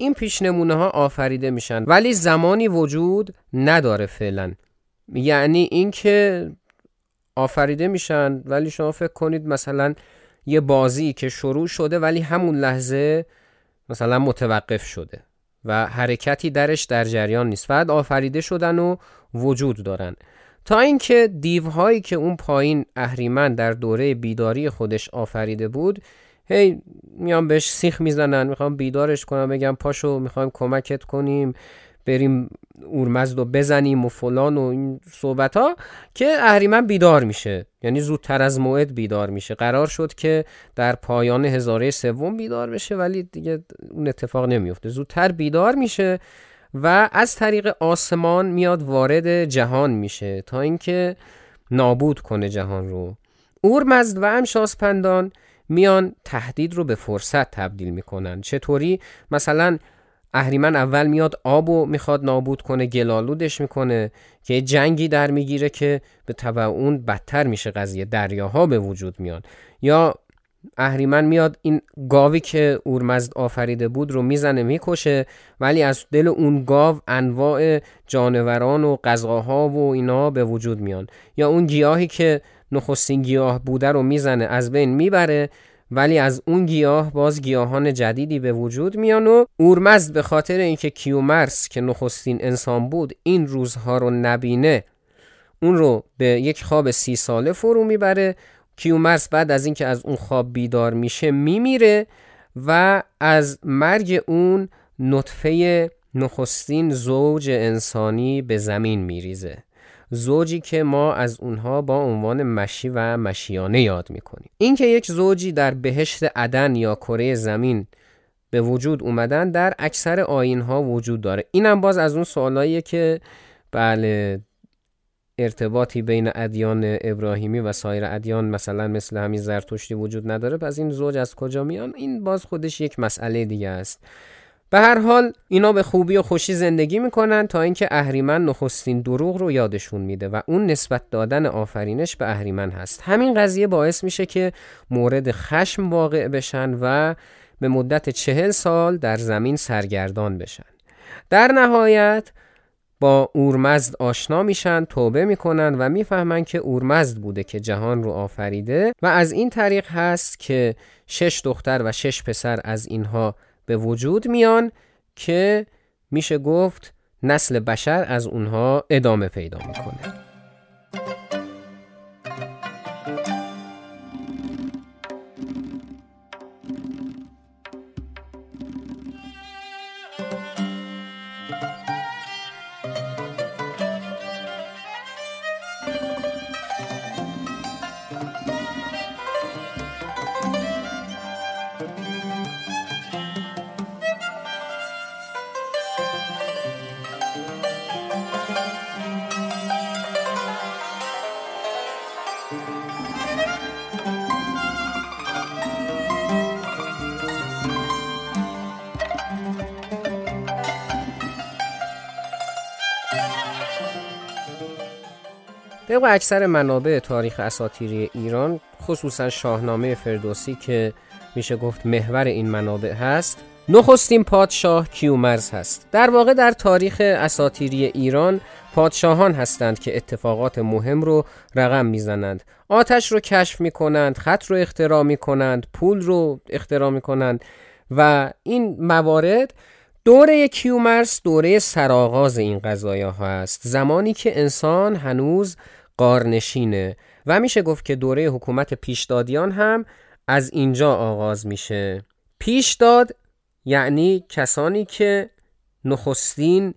این پیش نمونه ها آفریده میشن ولی زمانی وجود نداره فعلا. یعنی اینکه آفریده میشن ولی شما فکر کنید مثلا یه بازی که شروع شده ولی همون لحظه مثلا متوقف شده و حرکتی درش در جریان نیست. فقط آفریده شدن و وجود دارن. تا اینکه دیوهایی که اون پایین اهریمن در دوره بیداری خودش آفریده بود هی میان بهش سیخ می‌زنن می‌خوام بیدارش کنم بگم پاشو می‌خوایم کمکت کنیم بریم اورمزد رو بزنیم و فلان و این صحبت ها که اهریمن بیدار میشه. یعنی زودتر از موعد بیدار میشه. قرار شد که در پایان هزاره سوم بیدار بشه ولی دیگه اون اتفاق نمیفته زودتر بیدار میشه و از طریق آسمان میاد وارد جهان میشه تا اینکه نابود کنه جهان رو. اورمزد و امشاسپندان میان تهدید رو به فرصت تبدیل می‌کنن. چطوری؟ مثلا اهریمن اول میاد آب و می‌خواد نابود کنه گلالودش می‌کنه که جنگی در می‌گیره که به طبع اون بدتر میشه قضیه دریاها به وجود میان. یا اهریمن میاد این گاوی که اورمزد آفریده بود رو می‌زنه می‌کشه ولی از دل اون گاو انواع جانوران و غذاها و اینا به وجود میان. یا اون گیاهی که نخستین گیاه بوده رو می‌زنه از بین می‌بره ولی از اون گیاه باز گیاهان جدیدی به وجود میان و اورمزد به خاطر اینکه کیومرس که نخستین انسان بود این روزها رو نبینه اون رو به یک خواب سی ساله فرو می‌بره. کیومرس بعد از اینکه از اون خواب بیدار میشه میمیره و از مرگ اون نطفه نخستین زوج انسانی به زمین میریزه. زوجی که ما از اونها با عنوان مشی و مشیانه یاد می‌کنیم. اینکه یک زوجی در بهشت عدن یا کره زمین به وجود اومدن در اکثر آین ها وجود داره. اینم باز از اون سوالاییه که بله ارتباطی بین ادیان ابراهیمی و سایر ادیان مثلا مثل همین زرتشتی وجود نداره. پس این زوج از کجا میان؟ این باز خودش یک مسئله دیگه است. به هر حال اینا به خوبی و خوشی زندگی می‌کنن تا اینکه اهریمن نخستین دروغ رو یادشون میده و اون نسبت دادن آفرینش به اهریمن هست. همین قضیه باعث میشه که مورد خشم واقع بشن و به مدت چهل سال در زمین سرگردان بشن. در نهایت با اورمزد آشنا میشن توبه می‌کنن و می‌فهمن که اورمزد بوده که جهان رو آفریده و از این طریق هست که شش دختر و شش پسر از اینها به وجود میان که میشه گفت نسل بشر از اونها ادامه پیدا می‌کنه. طبق اکثر منابع تاریخ اساتیری ایران خصوصا شاهنامه فردوسی که میشه گفت محور این منابع هست نخستین پادشاه کیومرز هست. در واقع در تاریخ اساتیری ایران پادشاهان هستند که اتفاقات مهم رو رقم می‌زنند. آتش رو کشف می‌کنند خط رو اختراع می‌کنند پول رو اختراع می‌کنند و این موارد دوره کیومرس دوره سرآغاز این قضایه ها است زمانی که انسان هنوز قارنشینه و میشه گفت که دوره حکومت پیشدادیان هم از اینجا آغاز میشه. پیشداد یعنی کسانی که نخستین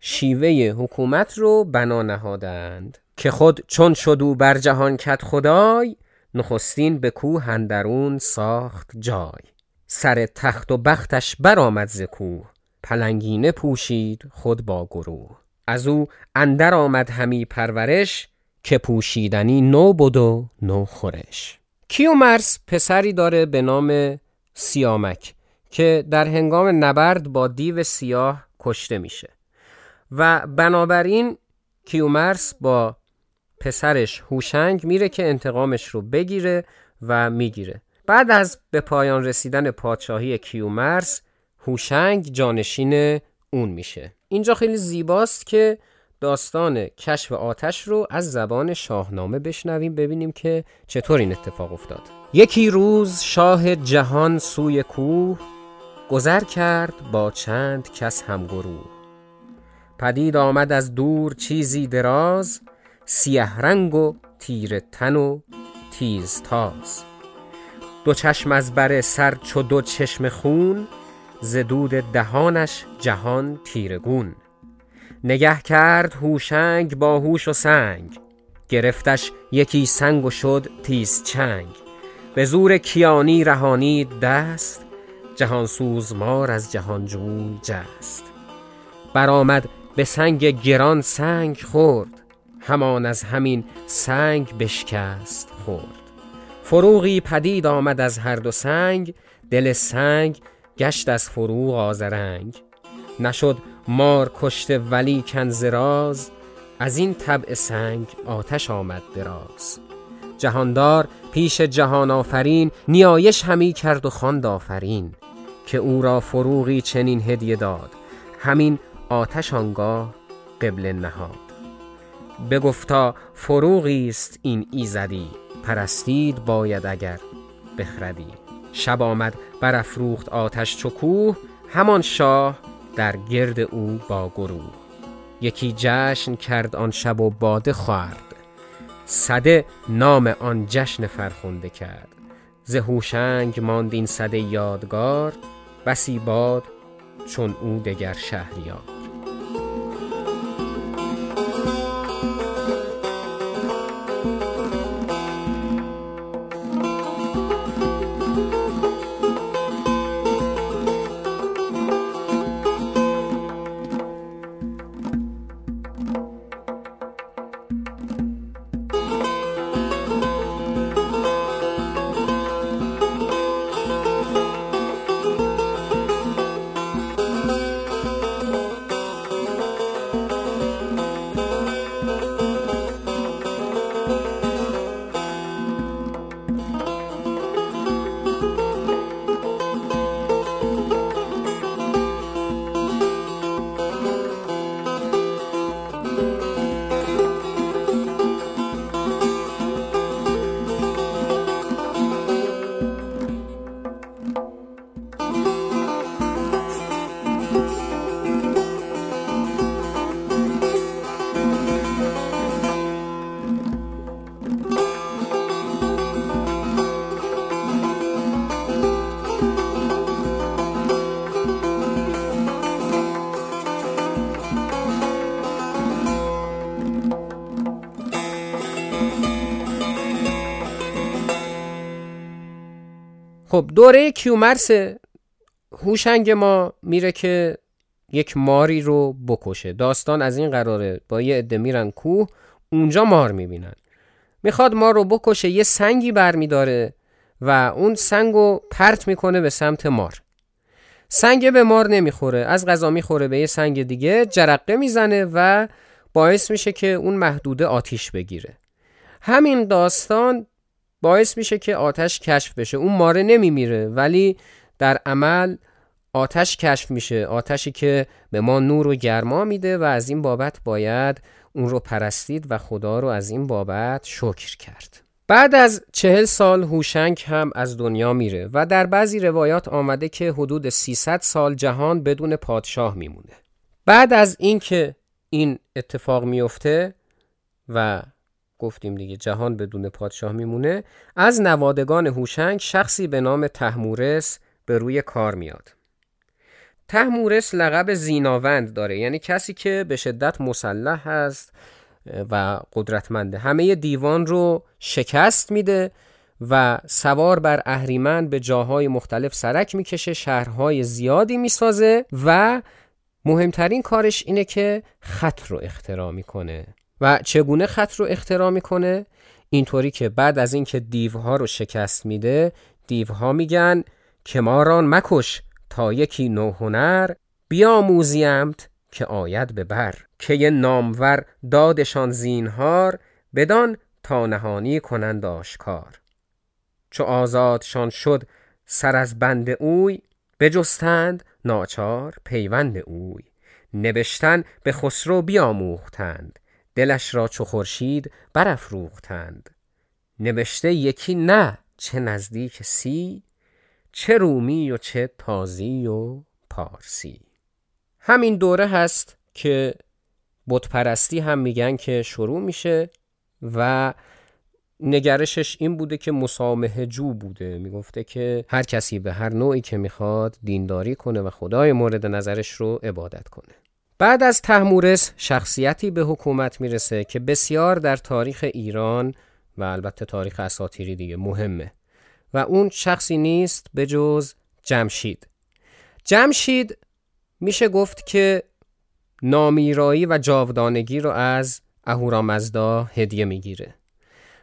شیوه حکومت رو بنا نهادند. که خود چون شدو بر جهان کت خدای نخستین به کوه هندرون ساخت جای. سر تخت و بختش برآمد ز کوه پلنگینه پوشید خود با گروه. از او اندر آمد همی پرورش که پوشیدنی نو بود و نو خورش. کیومرس پسری داره به نام سیامک که در هنگام نبرد با دیو سیاه کشته میشه. و بنابراین کیومرس با پسرش هوشنگ میره که انتقامش رو بگیره و می‌گیره. بعد از به پایان رسیدن پادشاهی کیومرس هوشنگ جانشین اون میشه. اینجا خیلی زیباست که داستان کشف آتش رو از زبان شاهنامه بشنویم ببینیم که چطور این اتفاق افتاد. یکی روز شاه جهان سوی کوه گذر کرد با چند کس همگروه. پدید آمد از دور چیزی دراز سیه رنگ و تیر تن و تیز تاز. دو چشم از بر سر چو دو چشم خون ز دود دهانش جهان تیرگون. نگه کرد هوشنگ با هوش و سنگ. گرفتش یکی سنگ و شد تیز چنگ. به زور کیانی رهانید دست جهان سوزمار از جهان جوی جست. برآمد به سنگ گران سنگ خورد همان از همین سنگ بشکست خورد. فروغی پدید آمد از هر دو سنگ دل سنگ گشت از فروغ آزرنگ نشد مار کشته ولی کنزراز از این طبع سنگ آتش آمد دراز جهاندار پیش جهان آفرین نیایش همی کرد و خواند آفرین که او را فروغی چنین هدیه داد. همین آتش آنگاه قبل نهاد. بگفتا فروغی است این ایزدی پرستید باید اگر بخردی. شب آمد برافروخت آتش چو کوه همان شاه در گرد او با گروه. یکی جشن کرد آن شب و باده خورد صده نام آن جشن فرخنده کرد. ز هوشنگ ماند این صده یادگار بسی باد چون او دگر شهریار. خب دوره کیومرس هوشنگ ما میره که یک ماری رو بکشه. داستان از این قراره. با یه عده میرن کوه اونجا مار می‌بینن. می‌خواد مار رو بکشه یه سنگی برمیداره و اون سنگ رو پرت می‌کنه به سمت مار. سنگ به مار نمی‌خوره. از غذا می‌خوره به یه سنگ دیگه جرقه می‌زنه و باعث میشه که اون محدوده آتیش بگیره. همین داستان باعث میشه که آتش کشف بشه. اون ماره نمیمیره ولی در عمل آتش کشف میشه. آتشی که به ما نور و گرما میده و از این بابت باید اون رو پرستید و خدا رو از این بابت شکر کرد. بعد از چهل سال هوشنگ هم از دنیا میره و در بعضی روایات آمده که حدود 300 سال جهان بدون پادشاه میمونه. بعد از اینکه این اتفاق میفته و گفتیم دیگه جهان بدون پادشاه میمونه. از نوادگان هوشنگ شخصی به نام تحمورس به روی کار میاد. تحمورس لقب زیناوند داره یعنی کسی که به شدت مسلح هست و قدرتمنده همه دیوان رو شکست میده و سوار بر اهریمن به جاهای مختلف سرک می‌کشه شهرهای زیادی می‌سازه و مهمترین کارش اینه که خط رو اختراع می‌کنه. و چگونه خط رو اختراع می‌کنه؟ اینطوری که بعد از اینکه دیوها رو شکست میده دیوها میگن که ما ران مکش تا یکی نوهنر بیاموزیمت که آید به بر. که یه نامور دادشان زینهار بدان تا نهانی کنند آشکار. چو آزادشان شد سر از بند اوی بجستند ناچار پیوند اوی. نبشتن به خسرو بیاموختند. دلش را چو خورشید برافروختند. نوشته یکی نه چه نزدیک سی چه رومی و چه تازی و پارسی. همین دوره هست که بتپرستی هم میگن که شروع میشه و نگرشش این بوده که مسامه جو بوده. می‌گفته که هر کسی به هر نوعی که می‌خواد دینداری کنه و خدای مورد نظرش رو عبادت کنه. بعد از تحمورس شخصیتی به حکومت می‌رسه که بسیار در تاریخ ایران و البته تاریخ اساطیری دیگه مهمه و اون شخصی نیست به جز جمشید. جمشید میشه گفت که نامیرایی و جاودانگی رو از اهورامزدا هدیه می‌گیره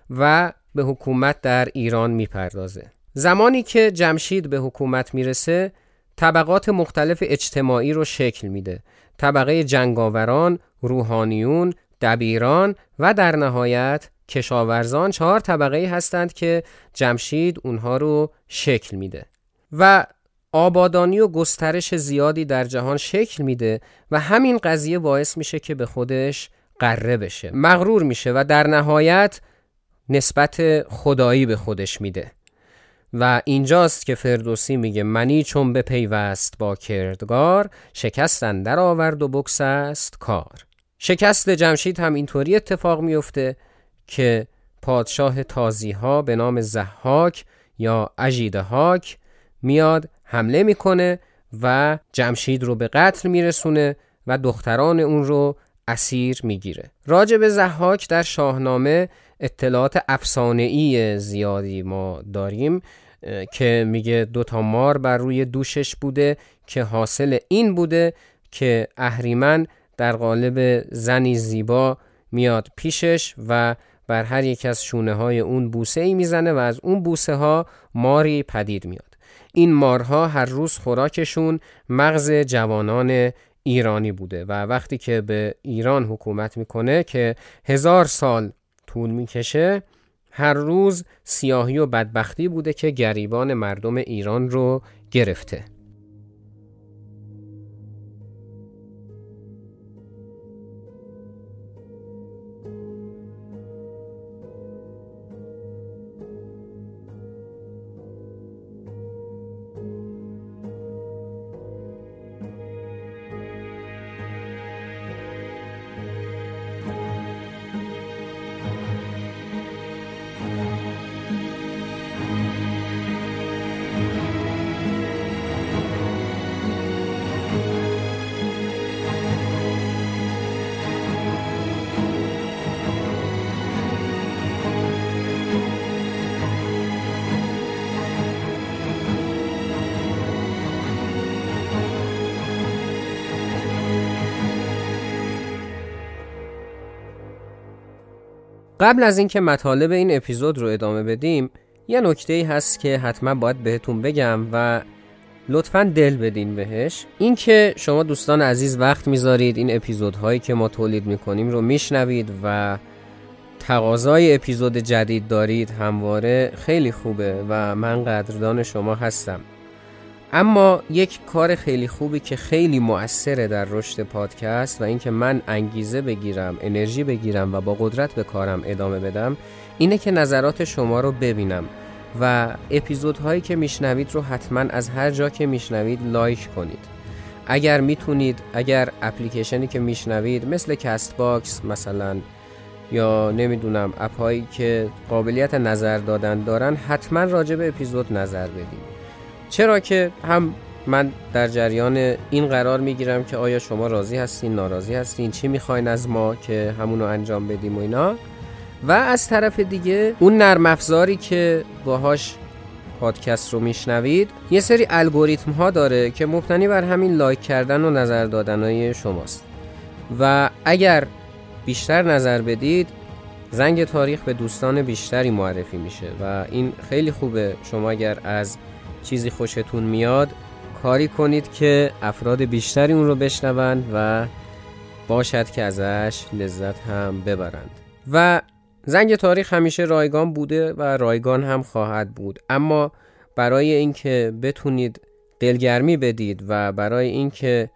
و به حکومت در ایران می‌پردازه. زمانی که جمشید به حکومت می‌رسه طبقات مختلف اجتماعی رو شکل میده طبقه جنگاوران، روحانیون، دبیران و در نهایت کشاورزان چهار طبقه هستند که جمشید اونها رو شکل میده و آبادانی و گسترش زیادی در جهان شکل میده و همین قضیه باعث میشه که به خودش قره بشه مغرور میشه و در نهایت نسبت خدایی به خودش میده. و اینجاست که فردوسی میگه منی چون پیوست با کردگار شکستن در آورد و بکس است کار. شکست جمشید هم اینطوری اتفاق میفته که پادشاه تازی ها به نام زحاک یا اجیدهاک میاد حمله می‌کنه و جمشید رو به قتل میرسونه و دختران اون رو اسیر می‌گیره. راجع به زحاک در شاهنامه اطلاعات افسانه‌ای زیادی ما داریم. که میگه دوتا مار بر روی دوشش بوده که حاصل این بوده که اهریمن در قالب زنی زیبا میاد پیشش و بر هر یک از شونه های اون بوسه ای می‌زنه و از اون بوسه ها ماری پدید میاد. این مارها هر روز خوراکشون مغز جوانان ایرانی بوده و وقتی که به ایران حکومت می‌کنه که هزار سال طول می‌کشه هر روز سیاهی و بدبختی بوده که گریبان مردم ایران رو گرفته. قبل از اینکه مطالب این اپیزود رو ادامه بدیم یه نکته ای هست که حتما باید بهتون بگم و لطفا دل بدین بهش. اینکه شما دوستان عزیز وقت می‌ذارید این اپیزودهایی که ما تولید می‌کنیم رو میشنوید و تقاضای اپیزود جدید دارید همواره خیلی خوبه و من قدردان شما هستم. اما یک کار خیلی خوبی که خیلی مؤثره در رشد پادکست و اینکه من انگیزه بگیرم انرژی بگیرم و با قدرت به کارم ادامه بدم اینه که نظرات شما رو ببینم و اپیزودهایی که میشنوید رو حتما از هر جا که میشنوید لایک کنید. اگر می‌تونید اگر اپلیکیشنی که میشنوید مثل کست باکس مثلا یا نمی‌دونم اپهایی که قابلیت نظر دادن دارن حتما راجع به اپیزود نظر بدید. چرا که هم من در جریان این قرار می‌گیرم که آیا شما راضی هستین ناراضی هستین چی می‌خواین از ما که همونو انجام بدیم و اینا. و از طرف دیگه اون نرم افزاری که باهاش پادکست رو میشنوید یه سری الگوریتم ها داره که مبتنی بر همین لایک کردن و نظر دادن های شماست. و اگر بیشتر نظر بدید زنگ تاریخ به دوستان بیشتری معرفی میشه. و این خیلی خوبه. شما اگر از چیزی خوشتون میاد کاری کنید که افراد بیشتری اون رو بشنوند و باشد که ازش لذت هم ببرند. و زنگ تاریخ همیشه رایگان بوده و رایگان هم خواهد بود. اما برای اینکه بتونید دلگرمی بدید و برای اینکه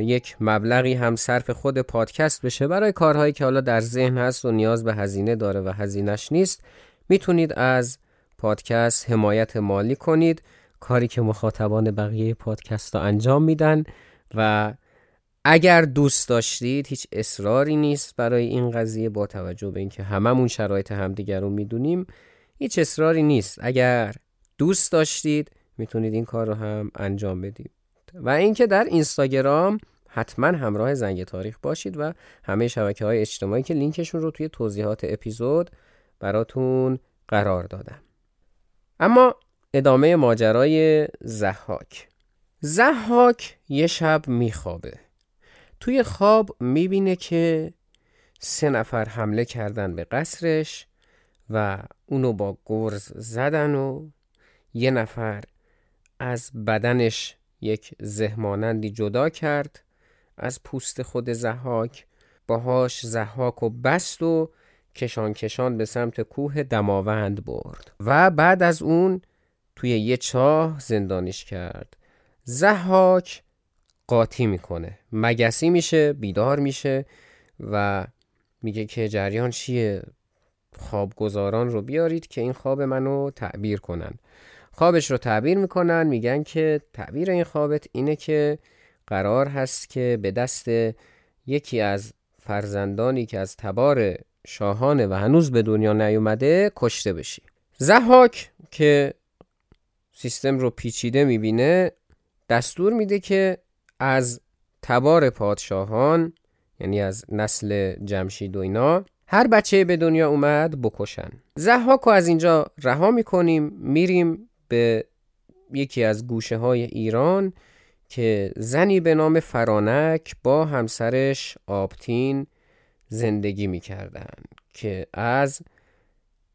یک مبلغی هم صرف خود پادکست بشه برای کارهایی که حالا در ذهن هست و نیاز به هزینه داره و هزینش نیست می‌تونید از پادکست حمایت مالی کنید کاری که مخاطبان بقیه پادکست رو انجام میدن. و اگر دوست داشتید هیچ اصراری نیست برای این قضیه با توجه به اینکه هممون شرایط همدیگر رو می‌دونیم هیچ اصراری نیست. اگر دوست داشتید می‌تونید این کار رو هم انجام بدید. و اینکه در اینستاگرام حتما همراه زنگ تاریخ باشید و همه شبکه های اجتماعی که لینکشون رو توی توضیحات اپیزود براتون قرار دادم. اما ادامه ماجرای زحاک زحاک یه شب میخوابه. توی خواب می‌بینه که سه نفر حمله کردن به قصرش و اونو با گرز زدن و یه نفر از بدنش یک زهمانندی جدا کرد از پوست خود زحاک باهاش زحاک و بست و کشان کشان به سمت کوه دماوند برد و بعد از اون توی یه چاه زندانش کرد. زحاک قاطی می‌کنه. مگسی میشه بیدار میشه و میگه که جریان چیه؟ خوابگزاران رو بیارید که این خواب منو تعبیر کنن. خوابش رو تعبیر می‌کنن میگن که تعبیر این خوابت اینه که قرار هست که به دست یکی از فرزندانی که از تبار شاهانه و هنوز به دنیا نیومده کشته بشی. زحاک که سیستم رو پیچیده می‌بینه دستور میده که از تبار پادشاهان یعنی از نسل جمشید و اینا هر بچه به دنیا اومد بکشن. زحاک رو از اینجا رها می‌کنیم میریم به یکی از گوشه های ایران که زنی به نام فرانک با همسرش آبتین زندگی می‌کردن که از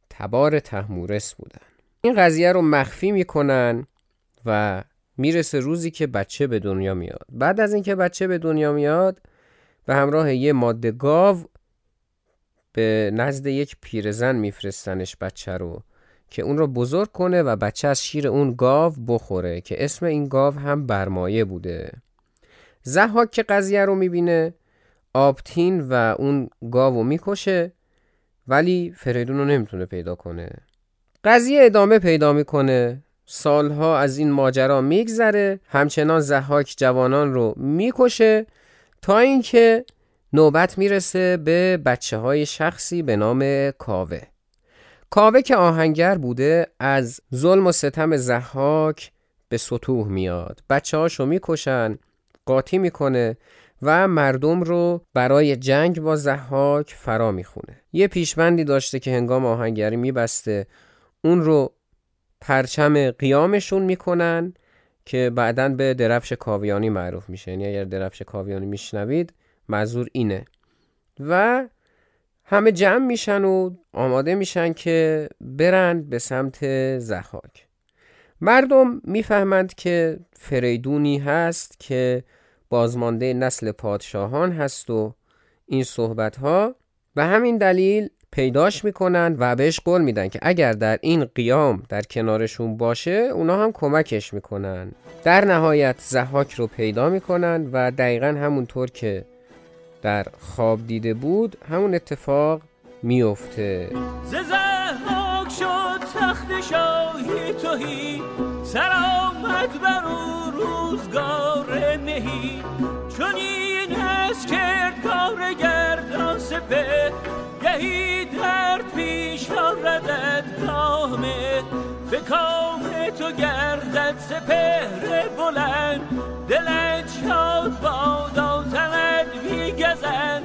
تبار تحمورس بودن. این قضیه رو مخفی می‌کنن و می‌رسه روزی که بچه به دنیا میاد. بعد از اینکه بچه به دنیا میاد به همراه یه ماده گاو به نزد یک پیرزن میفرستنش بچه رو که اون رو بزرگ کنه و بچه از شیر اون گاو بخوره که اسم این گاو هم برمایه بوده. زحاک که قضیه رو می‌بینه آبتین و اون گاو رو می‌کشه ولی فریدون رو نمی‌تونه پیدا کنه. قضیه ادامه پیدا می‌کنه. سالها از این ماجرا میگذره. همچنان زحاک جوانان رو می‌کشه تا اینکه نوبت می‌رسه به بچه های شخصی به نام کاوه. کاوه که آهنگر بوده از ظلم و ستم زحاک به سطوح میاد. بچه هاشو می‌کشن قاطی می‌کنه. و مردم رو برای جنگ با زحاک فرا می‌خونه. یه پیشبندی داشته که هنگام آهنگری میبسته. اون رو پرچم قیامشون می‌کنن که بعدا به درفش کاویانی معروف میشه. یعنی اگر درفش کاویانی میشنوید منظور اینه. و همه جمع میشن و آماده میشن که برند به سمت زحاک مردم می‌فهمند که فریدونی هست که بازمانده نسل پادشاهان هست و این صحبت ها به همین دلیل پیداش می‌کنن و بهش قول میدن که اگر در این قیام در کنارشون باشه اونا هم کمکش می‌کنن. در نهایت زحاک رو پیدا می‌کنن و دقیقا همونطور که در خواب دیده بود همون اتفاق میفته ز زحاک شد تخت شاهی توهی آمد بر او روزگار مهی. چون این هست کرد کار گردان سپه. گهی در پیش آردد کامه. به کام تو گردد سپهر بلند. دلت شاد بادا تند بیگزن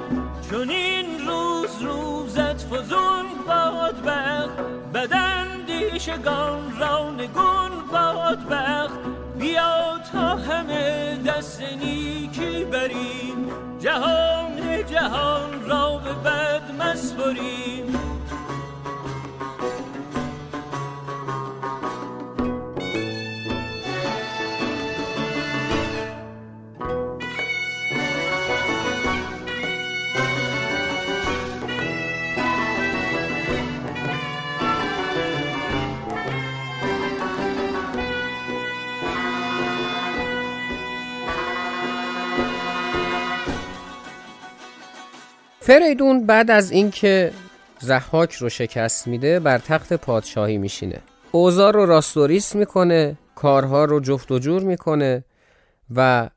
چون این روز روزت فزون باد بخت بدن دیشگان را نگون باد بخت بیا تا همه دست نیکی بریم جهان جهان را به بد مسپریم فریدون بعد از اینکه زحاک رو شکست میده بر تخت پادشاهی میشینه. اوزار رو راستوریس می‌کنه کارها رو جفت و جور می‌کنه و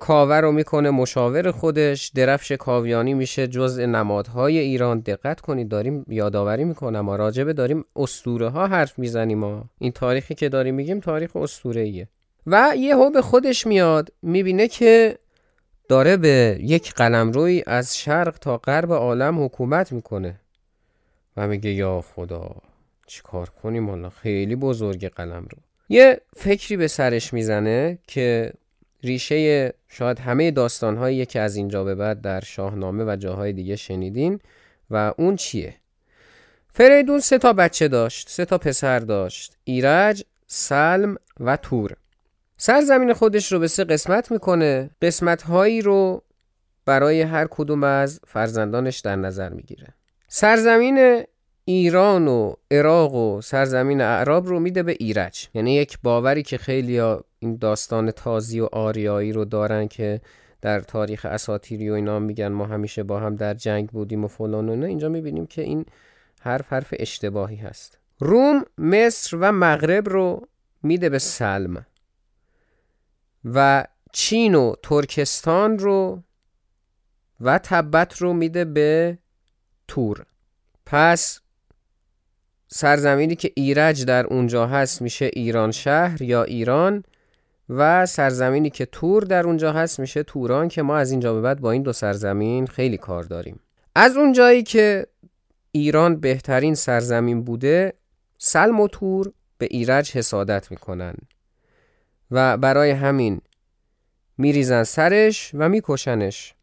کاوه رو می‌کنه مشاور خودش. درفش کاویانی میشه جزء نمادهای ایران. دقت کنید داریم یادآوری می‌کنم. ما راجبه داریم اسطوره ها حرف می‌زنیم ما. این تاریخی که داریم میگیم تاریخ اسطوره ایه و یهو به خودش میاد می‌بینه که داره به یک قلمروی از شرق تا غرب عالم حکومت می‌کنه. و میگه یا خدا چیکار کنیم؟ حالا خیلی بزرگ قلم رو. یه فکری به سرش می‌زنه که ریشه شاید همه داستانهایی که از اینجا به بعد در شاهنامه و جاهای دیگه شنیدین. و اون چیه؟ فریدون سه تا بچه داشت سه تا پسر داشت. ایرج سلم و تور. سرزمین خودش رو به سه قسمت می‌کنه. قسمت هایی رو برای هر کدوم از فرزندانش در نظر می‌گیره. سرزمین ایران و عراق و سرزمین اعراب رو میده به ایرج. یعنی یک باوری که خیلی این داستان تازی و آریایی رو دارن که در تاریخ اساتیری و اینا میگن ما همیشه با هم در جنگ بودیم و فلان و نه اینجا می‌بینیم که این حرف حرف اشتباهی هست. روم مصر و مغرب رو میده به سلم. و چین و ترکستان رو و تبت رو میده به تور. پس سرزمینی که ایرج در اونجا هست میشه ایران شهر یا ایران و سرزمینی که تور در اونجا هست میشه توران که ما از اینجا به بعد با این دو سرزمین خیلی کار داریم. از اونجایی که ایران بهترین سرزمین بوده سلم و تور به ایرج حسادت می‌کنن. و برای همین میریزن سرش و میکشنش.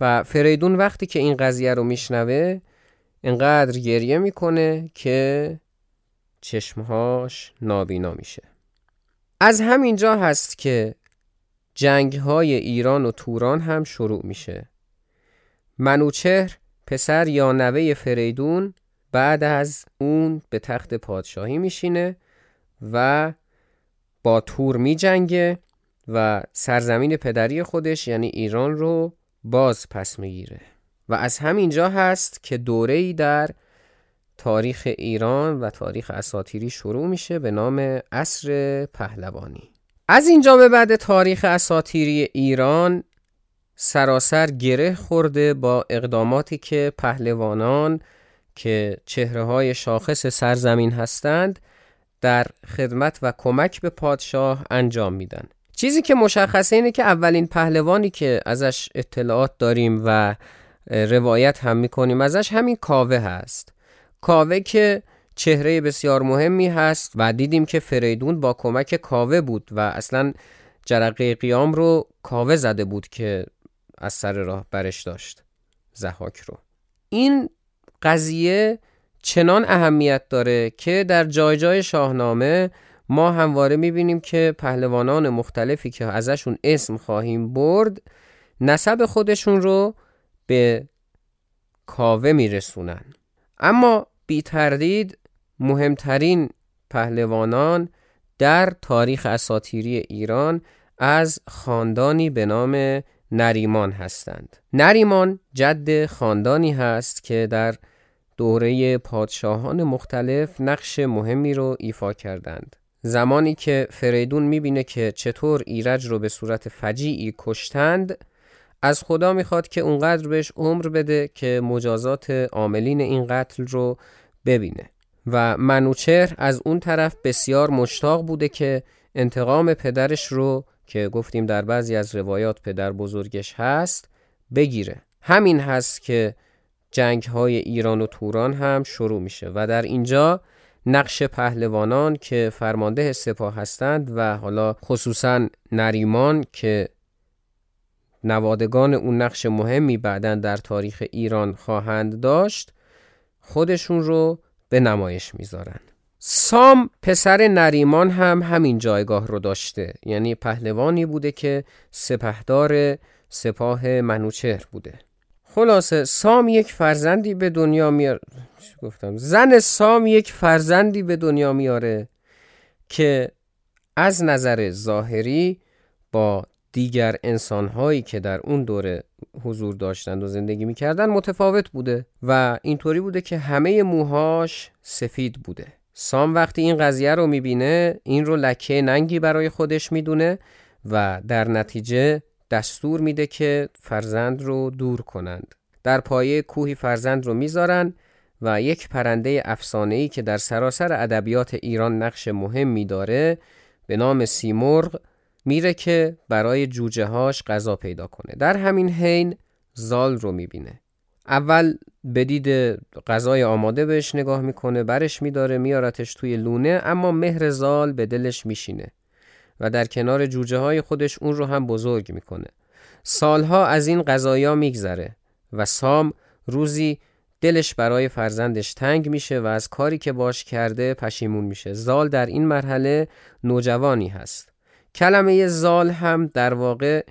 و فریدون وقتی که این قضیه رو میشنوه انقدر گریه می‌کنه که چشمهاش نابینا میشه. از همینجا هست که جنگ های ایران و توران هم شروع میشه. منوچهر پسر یا نوه فریدون بعد از اون به تخت پادشاهی میشینه و با تور می جنگه و سرزمین پدری خودش یعنی ایران رو باز پس می‌گیره. و از همینجا هست که دوره‌ای در تاریخ ایران و تاریخ اساتیری شروع میشه به نام عصر پهلوانی. از اینجا به بعد تاریخ اساتیری ایران سراسر گره خورده با اقداماتی که پهلوانان که چهره های شاخص سرزمین هستند در خدمت و کمک به پادشاه انجام میدن. چیزی که مشخصه اینه که اولین پهلوانی که ازش اطلاعات داریم و روایت هم می‌کنیم ازش همین کاوه هست. کاوه که چهره بسیار مهمی هست و دیدیم که فریدون با کمک کاوه بود و اصلا جرقه قیام رو کاوه زده بود که از سر راه برش داشت زحاک رو. این قضیه چنان اهمیت داره که در جای جای شاهنامه ما همواره می‌بینیم که پهلوانان مختلفی که ازشون اسم خواهیم برد نسب خودشون رو به کاوه میرسونن. اما بی تردید مهمترین پهلوانان در تاریخ اساتیری ایران از خاندانی به نام نریمان هستند. نریمان جد خاندانی هست که در دوره پادشاهان مختلف نقش مهمی رو ایفا کردند. زمانی که فریدون می‌بینه که چطور ایرج رو به صورت فجیعی کشتند از خدا می‌خواد که اونقدر بهش عمر بده که مجازات عاملین این قتل رو ببینه. و منوچهر از اون طرف بسیار مشتاق بوده که انتقام پدرش رو که گفتیم در بعضی از روایات پدر بزرگش هست بگیره. همین هست که جنگ های ایران و توران هم شروع میشه و در اینجا نقش پهلوانان که فرمانده سپاه هستند و حالا خصوصا نریمان که نوادگان اون نقش مهمی بعدا در تاریخ ایران خواهند داشت خودشون رو به نمایش می‌ذارن. سام پسر نریمان هم همین جایگاه رو داشته. یعنی پهلوانی بوده که سپهدار سپاه منوچهر بوده. خلاصه سام یک فرزندی به دنیا میاره گفتم؟ زن سام یک فرزندی به دنیا میاره که از نظر ظاهری با دیگر انسانهایی که در اون دوره حضور داشتند و زندگی می‌کردن متفاوت بوده و اینطوری بوده که همه موهاش سفید بوده. سام وقتی این قضیه رو می‌بینه این رو لکه ننگی برای خودش می‌دونه و در نتیجه دستور میده که فرزند رو دور کنند. در پایه کوهی فرزند رو می‌ذارن و یک پرنده افسانه‌ای که در سراسر ادبیات ایران نقش مهمی داره به نام سیمرغ میره که برای جوجه هاش غذا پیدا کنه. در همین حین زال رو می‌بینه. اول به دید غذای آماده بهش نگاه می‌کنه برش میداره میارتش توی لونه اما مهر زال به دلش میشینه. و در کنار جوجه های خودش اون رو هم بزرگ می‌کنه. سالها از این قضایا میگذره و سام روزی دلش برای فرزندش تنگ میشه و از کاری که باش کرده پشیمون میشه. زال در این مرحله نوجوانی هست. کلمه زال هم در واقع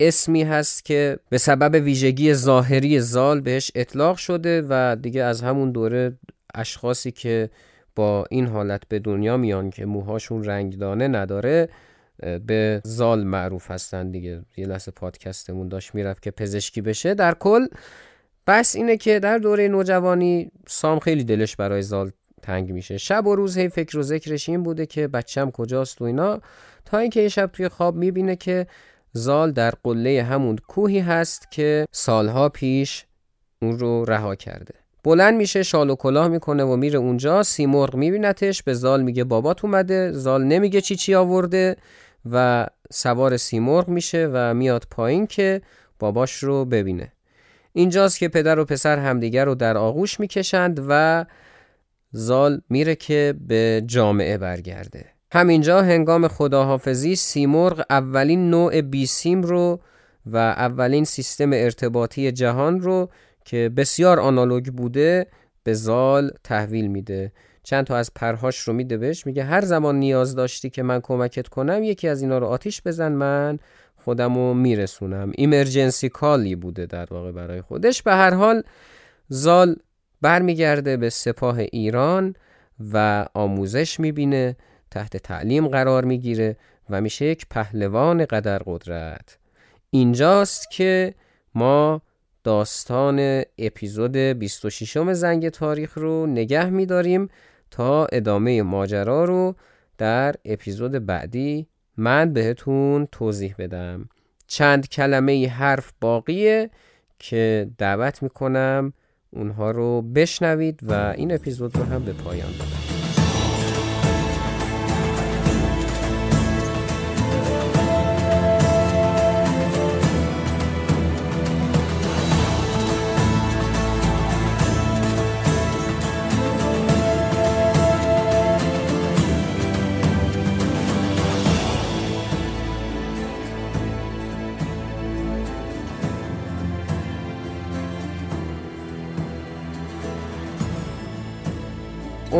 اسمی هست که به سبب ویژگی ظاهری زال بهش اطلاق شده و دیگه از همون دوره اشخاصی که با این حالت به دنیا میان که موهاشون رنگدانه نداره به زال معروف هستن دیگه. یه لحظه پادکستمون داشت می‌رفت که پزشکی بشه. در کل بس اینه که در دوره نوجوانی سام خیلی دلش برای زال تنگ میشه. شب و روز هی فکر و ذکرش این بوده که بچم کجاست و اینا. تا اینکه یه شب توی خواب می‌بینه که زال در قله همون کوهی هست که سالها پیش اون رو رها کرده. بلند میشه شال و کلاه می‌کنه و میره اونجا. سیمرغ میبینتش به زال میگه بابات اومده. زال نمیگه چی چی آورده و سوار سیمرغ میشه و میاد پایین که باباش رو ببینه. اینجاست که پدر و پسر همدیگر رو در آغوش می‌کشند و زال میره که به جامعه برگرده. همینجا هنگام خداحافظی سیمرغ اولین نوع بیسیم رو و اولین سیستم ارتباطی جهان رو که بسیار آنالوگ بوده به زال تحویل میده. چند تا از پرهاش رو میده بهش میگه هر زمان نیاز داشتی که من کمکت کنم یکی از اینا رو آتیش بزن من خودم رو میرسونم. ایمرجنسی کالی بوده در واقع برای خودش. به هر حال زال برمیگرده به سپاه ایران و آموزش می‌بینه تحت تعلیم قرار می‌گیره و میشه یک پهلوان قدر قدرت. اینجاست که ما داستان اپیزود 26 زنگ تاریخ رو نگه میداریم تا ادامه ماجرا رو در اپیزود بعدی من بهتون توضیح بدم. چند کلمه حرف باقیه که دعوت می‌کنم اونها رو بشنوید و این اپیزود رو هم به پایان ببرید.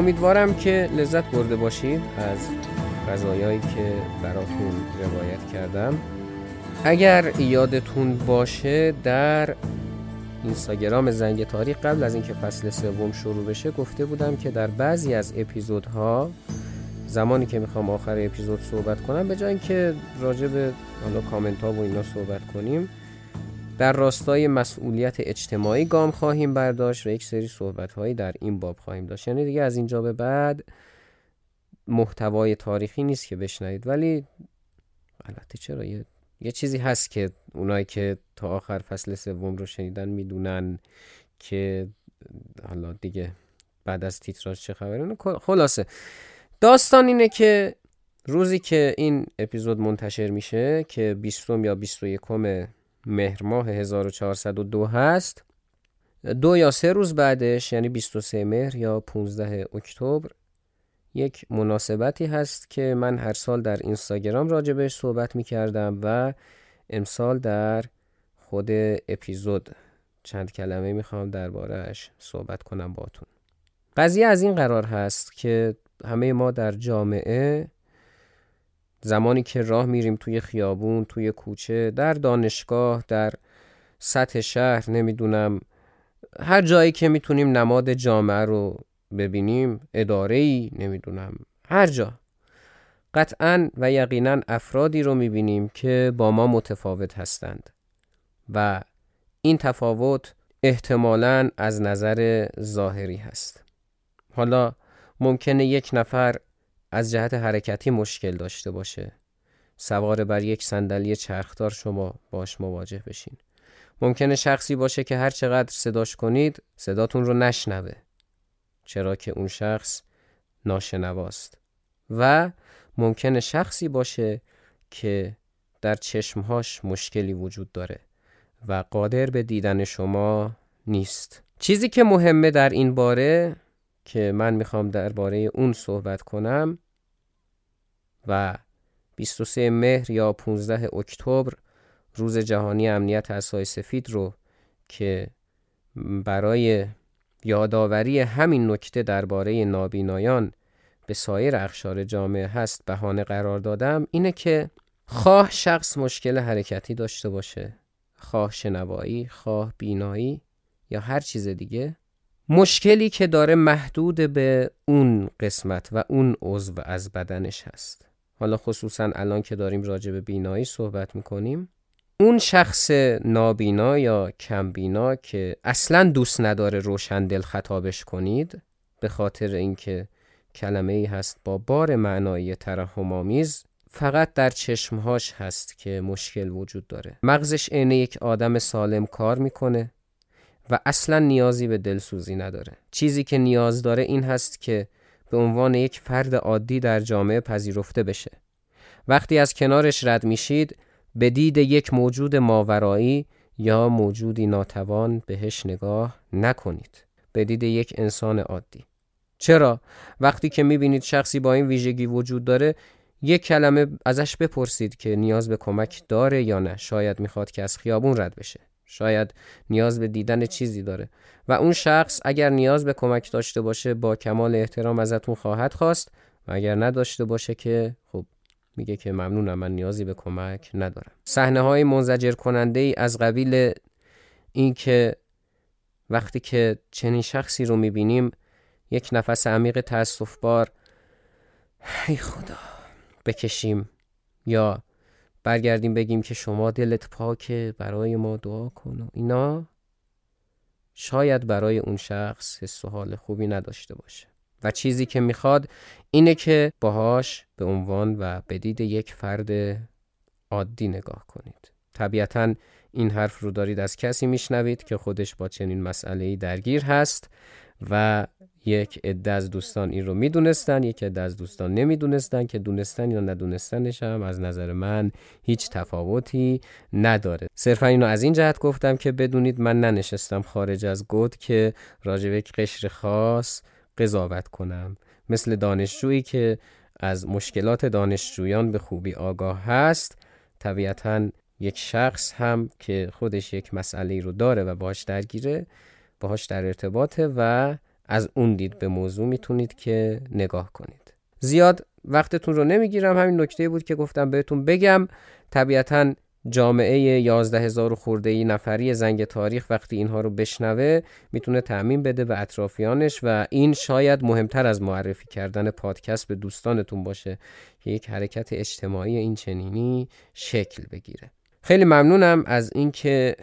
امیدوارم که لذت برده باشید از غذایایی که براتون روایت کردم. اگر یادتون باشه در اینستاگرام زنگ تاریخ قبل از اینکه فصل سوم شروع بشه گفته بودم که در بعضی از اپیزودها زمانی که می‌خوام آخر اپیزود صحبت کنم به جای اینکه راجع به حالا کامنت ها و اینا صحبت کنیم در راستای مسئولیت اجتماعی گام خواهیم برداشت و یک سری صحبت هایی در این باب خواهیم داشت. یعنی دیگه از اینجا به بعد محتوای تاریخی نیست که بشنوید. ولی البته چرا؟ یه, یه چیزی هست که اونایی که تا آخر فصل سوم رو شنیدن می‌دونن که حالا دیگه بعد از تیتراژ چه خبره خلاصه. داستان اینه که روزی که این اپیزود منتشر میشه که 20 یا 21 مهر ماه 1402 هست. دو یا سه روز بعدش یعنی 23 مهر یا 15 اکتبر یک مناسبتی هست که من هر سال در اینستاگرام راجبش صحبت می کردم و امسال در خود اپیزود چند کلمه می‌خوام دربارهش صحبت کنم باتون قضیه از این قرار هست که همه ما در جامعه زمانی که راه میریم توی خیابون توی کوچه در دانشگاه در سطح شهر نمی‌دونم هر جایی که می‌تونیم نماد جامعه رو ببینیم اداره ای نمی‌دونم هر جا. قطعا و یقینا افرادی رو می‌بینیم که با ما متفاوت هستند و این تفاوت احتمالا از نظر ظاهری هست. حالا ممکنه یک نفر از جهت حرکتی مشکل داشته باشه. سوار بر یک صندلی چرخدار شما باش مواجه بشین. ممکنه شخصی باشه که هر چقدر صداش کنید صداتون رو نشنوه. چرا که اون شخص ناشنواست. و ممکنه شخصی باشه که در چشمهاش مشکلی وجود داره و قادر به دیدن شما نیست. چیزی که مهمه در این باره که من می‌خوام درباره اون صحبت کنم و 23 مهر یا 15 اکتبر روز جهانی امنیت اسای سفید رو که برای یادآوری همین نکته درباره نابینایان به سایر اخشار جامعه هست بهانه قرار دادم اینه که خواه شخص مشکل حرکتی داشته باشه خواه شنوایی خواه بینایی یا هر چیز دیگه. مشکلی که داره محدود به اون قسمت و اون عضو از بدنش هست. حالا خصوصا الان که داریم راجع به بینایی صحبت می‌کنیم اون شخص نابینا یا کمبینا که اصلا دوست نداره روشندل خطابش کنید به خاطر اینکه کلمه ای هست با بار معنایی ترحم آمیز فقط در چشمهاش هست که مشکل وجود داره. مغزش عین یک آدم سالم کار می‌کنه و اصلا نیازی به دلسوزی نداره. چیزی که نیاز داره این هست که به عنوان یک فرد عادی در جامعه پذیرفته بشه. وقتی از کنارش رد میشید به دید یک موجود ماورایی یا موجودی ناتوان بهش نگاه نکنید. به دید یک انسان عادی. چرا؟ وقتی که می‌بینید شخصی با این ویژگی وجود داره یک کلمه ازش بپرسید که نیاز به کمک داره یا نه. شاید می‌خواد که از خیابون رد بشه. شاید نیاز به دیدن چیزی داره. و اون شخص اگر نیاز به کمک داشته باشه با کمال احترام ازتون خواهد خواست. و اگر نداشته باشه که خب میگه که ممنونم من نیازی به کمک ندارم. صحنه های منزجر کننده ای از قبیل این که وقتی که چنین شخصی رو می‌بینیم یک نفس عمیق تاسف بار ای خدا بکشیم یا برگردیم بگیم که شما دلت پاکه برای ما دعا کن و اینا. شاید برای اون شخص حس و حال خوبی نداشته باشه. و چیزی که می‌خواد اینه که باهاش به عنوان و به دید یک فرد عادی نگاه کنید. طبیعتا این حرف رو دارید از کسی میشنوید که خودش با چنین مسئله درگیر هست. و یک عده از دوستان این رو می‌دونستن یک عده از دوستان نمی‌دونستن که دونستن یا ندونستنش هم از نظر من هیچ تفاوتی نداره. صرفا اینو از این جهت گفتم که بدونید من ننشستم خارج از گود که راجع به یک قشر خاص قضاوت کنم. مثل دانشجویی که از مشکلات دانشجویان به خوبی آگاه هست طبیعتا یک شخص هم که خودش یک مسئله رو داره و باش درگیره باهاش در ارتباطه و از اون دید به موضوع می‌تونید که نگاه کنید. زیاد وقتتون رو نمی‌گیرم. همین نکته بود که گفتم بهتون بگم. طبیعتا جامعه یازده هزار خورده ای نفری زنگ تاریخ وقتی اینها رو بشنوه می‌تونه تعمین بده به اطرافیانش و این شاید مهمتر از معرفی کردن پادکست به دوستانتون باشه که یک حرکت اجتماعی این چنینی شکل بگیره. خیلی ممنونم از اینکه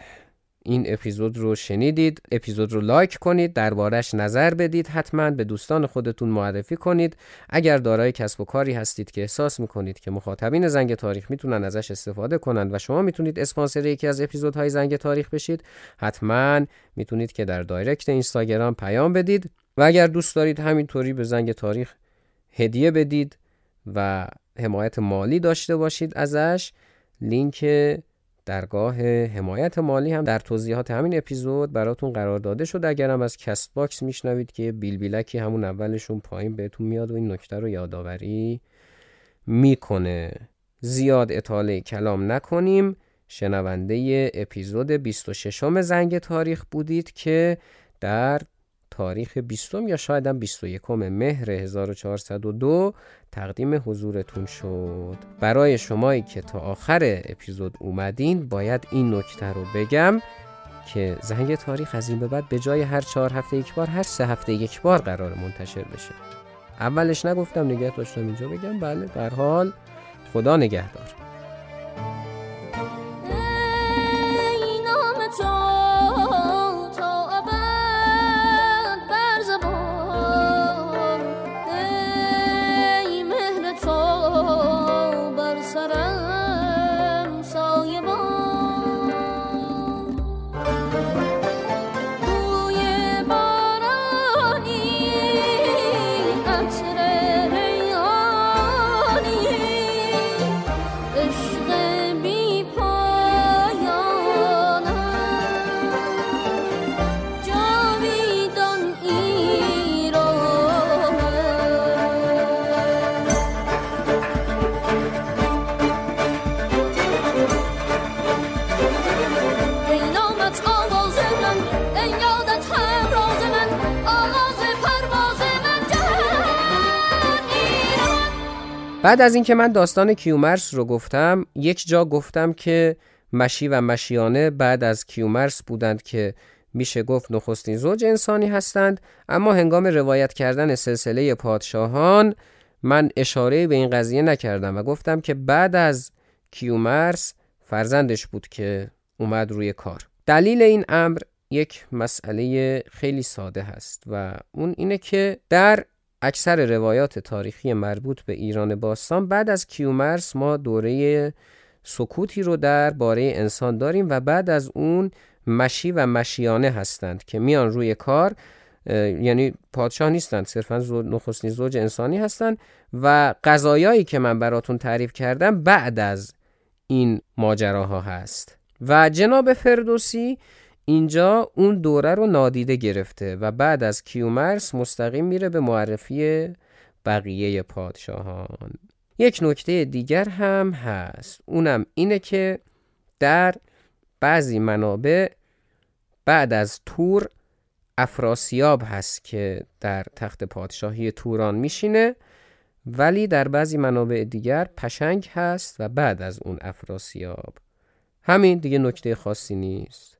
این اپیزود رو شنیدید. اپیزود رو لایک کنید دربارش نظر بدید حتما به دوستان خودتون معرفی کنید. اگر دارای کسب و کاری هستید که احساس می‌کنید که مخاطبین زنگ تاریخ می‌تونن ازش استفاده کنند و شما می‌تونید اسپانسر یکی از اپیزودهای زنگ تاریخ بشید حتما می‌تونید که در دایرکت اینستاگرام پیام بدید. و اگر دوست دارید همینطوری به زنگ تاریخ هدیه بدید و حمایت مالی داشته باشید ازش لینک درگاه حمایت مالی هم در توضیحات همین اپیزود براتون قرار داده شد. اگرم از Castbox میشنوید که بیل بیلکی همون اولشون پایین بهتون میاد و این نکته رو یادآوری می‌کنه. زیاد اطاله کلام نکنیم. شنونده اپیزود 26 زنگ تاریخ بودید که در تاریخ 20 یا شاید هم 21 مهر 1402 تقدیم حضورتون شد. برای شمایی که تا آخر اپیزود اومدین باید این نکته رو بگم که زنگ تاریخ از این به بعد به جای هر چهار هفته یک بار هر سه هفته یک بار قرار منتشر بشه. اولش نگفتم نگه داشتم اینجا بگم. بله در حال. خدا نگهدار. بعد از اینکه من داستان کیومرس رو گفتم یک جا گفتم که مشی و مشیانه بعد از کیومرس بودند که میشه گفت نخستین زوج انسانی هستند. اما هنگام روایت کردن سلسله پادشاهان من اشاره به این قضیه نکردم و گفتم که بعد از کیومرس فرزندش بود که اومد روی کار. دلیل این امر یک مسئله خیلی ساده هست و اون اینه که در اکثر روایات تاریخی مربوط به ایران باستان بعد از کیومرس ما دوره سکوتی رو در باره انسان داریم و بعد از اون مشی و مشیانه هستند که میان روی کار یعنی پادشاه نیستند صرفا نخستین زوج انسانی هستند و قضایایی که من براتون تعریف کردم بعد از این ماجراها هست. و جناب فردوسی اینجا اون دوره رو نادیده گرفته و بعد از کیومرس مستقیم میره به معرفی بقیه پادشاهان. یک نکته دیگر هم هست. اونم اینه که در بعضی منابع بعد از تور افراسیاب هست که در تخت پادشاهی توران میشینه ولی در بعضی منابع دیگر پشنگ هست و بعد از اون افراسیاب. همین دیگه نکته خاصی نیست.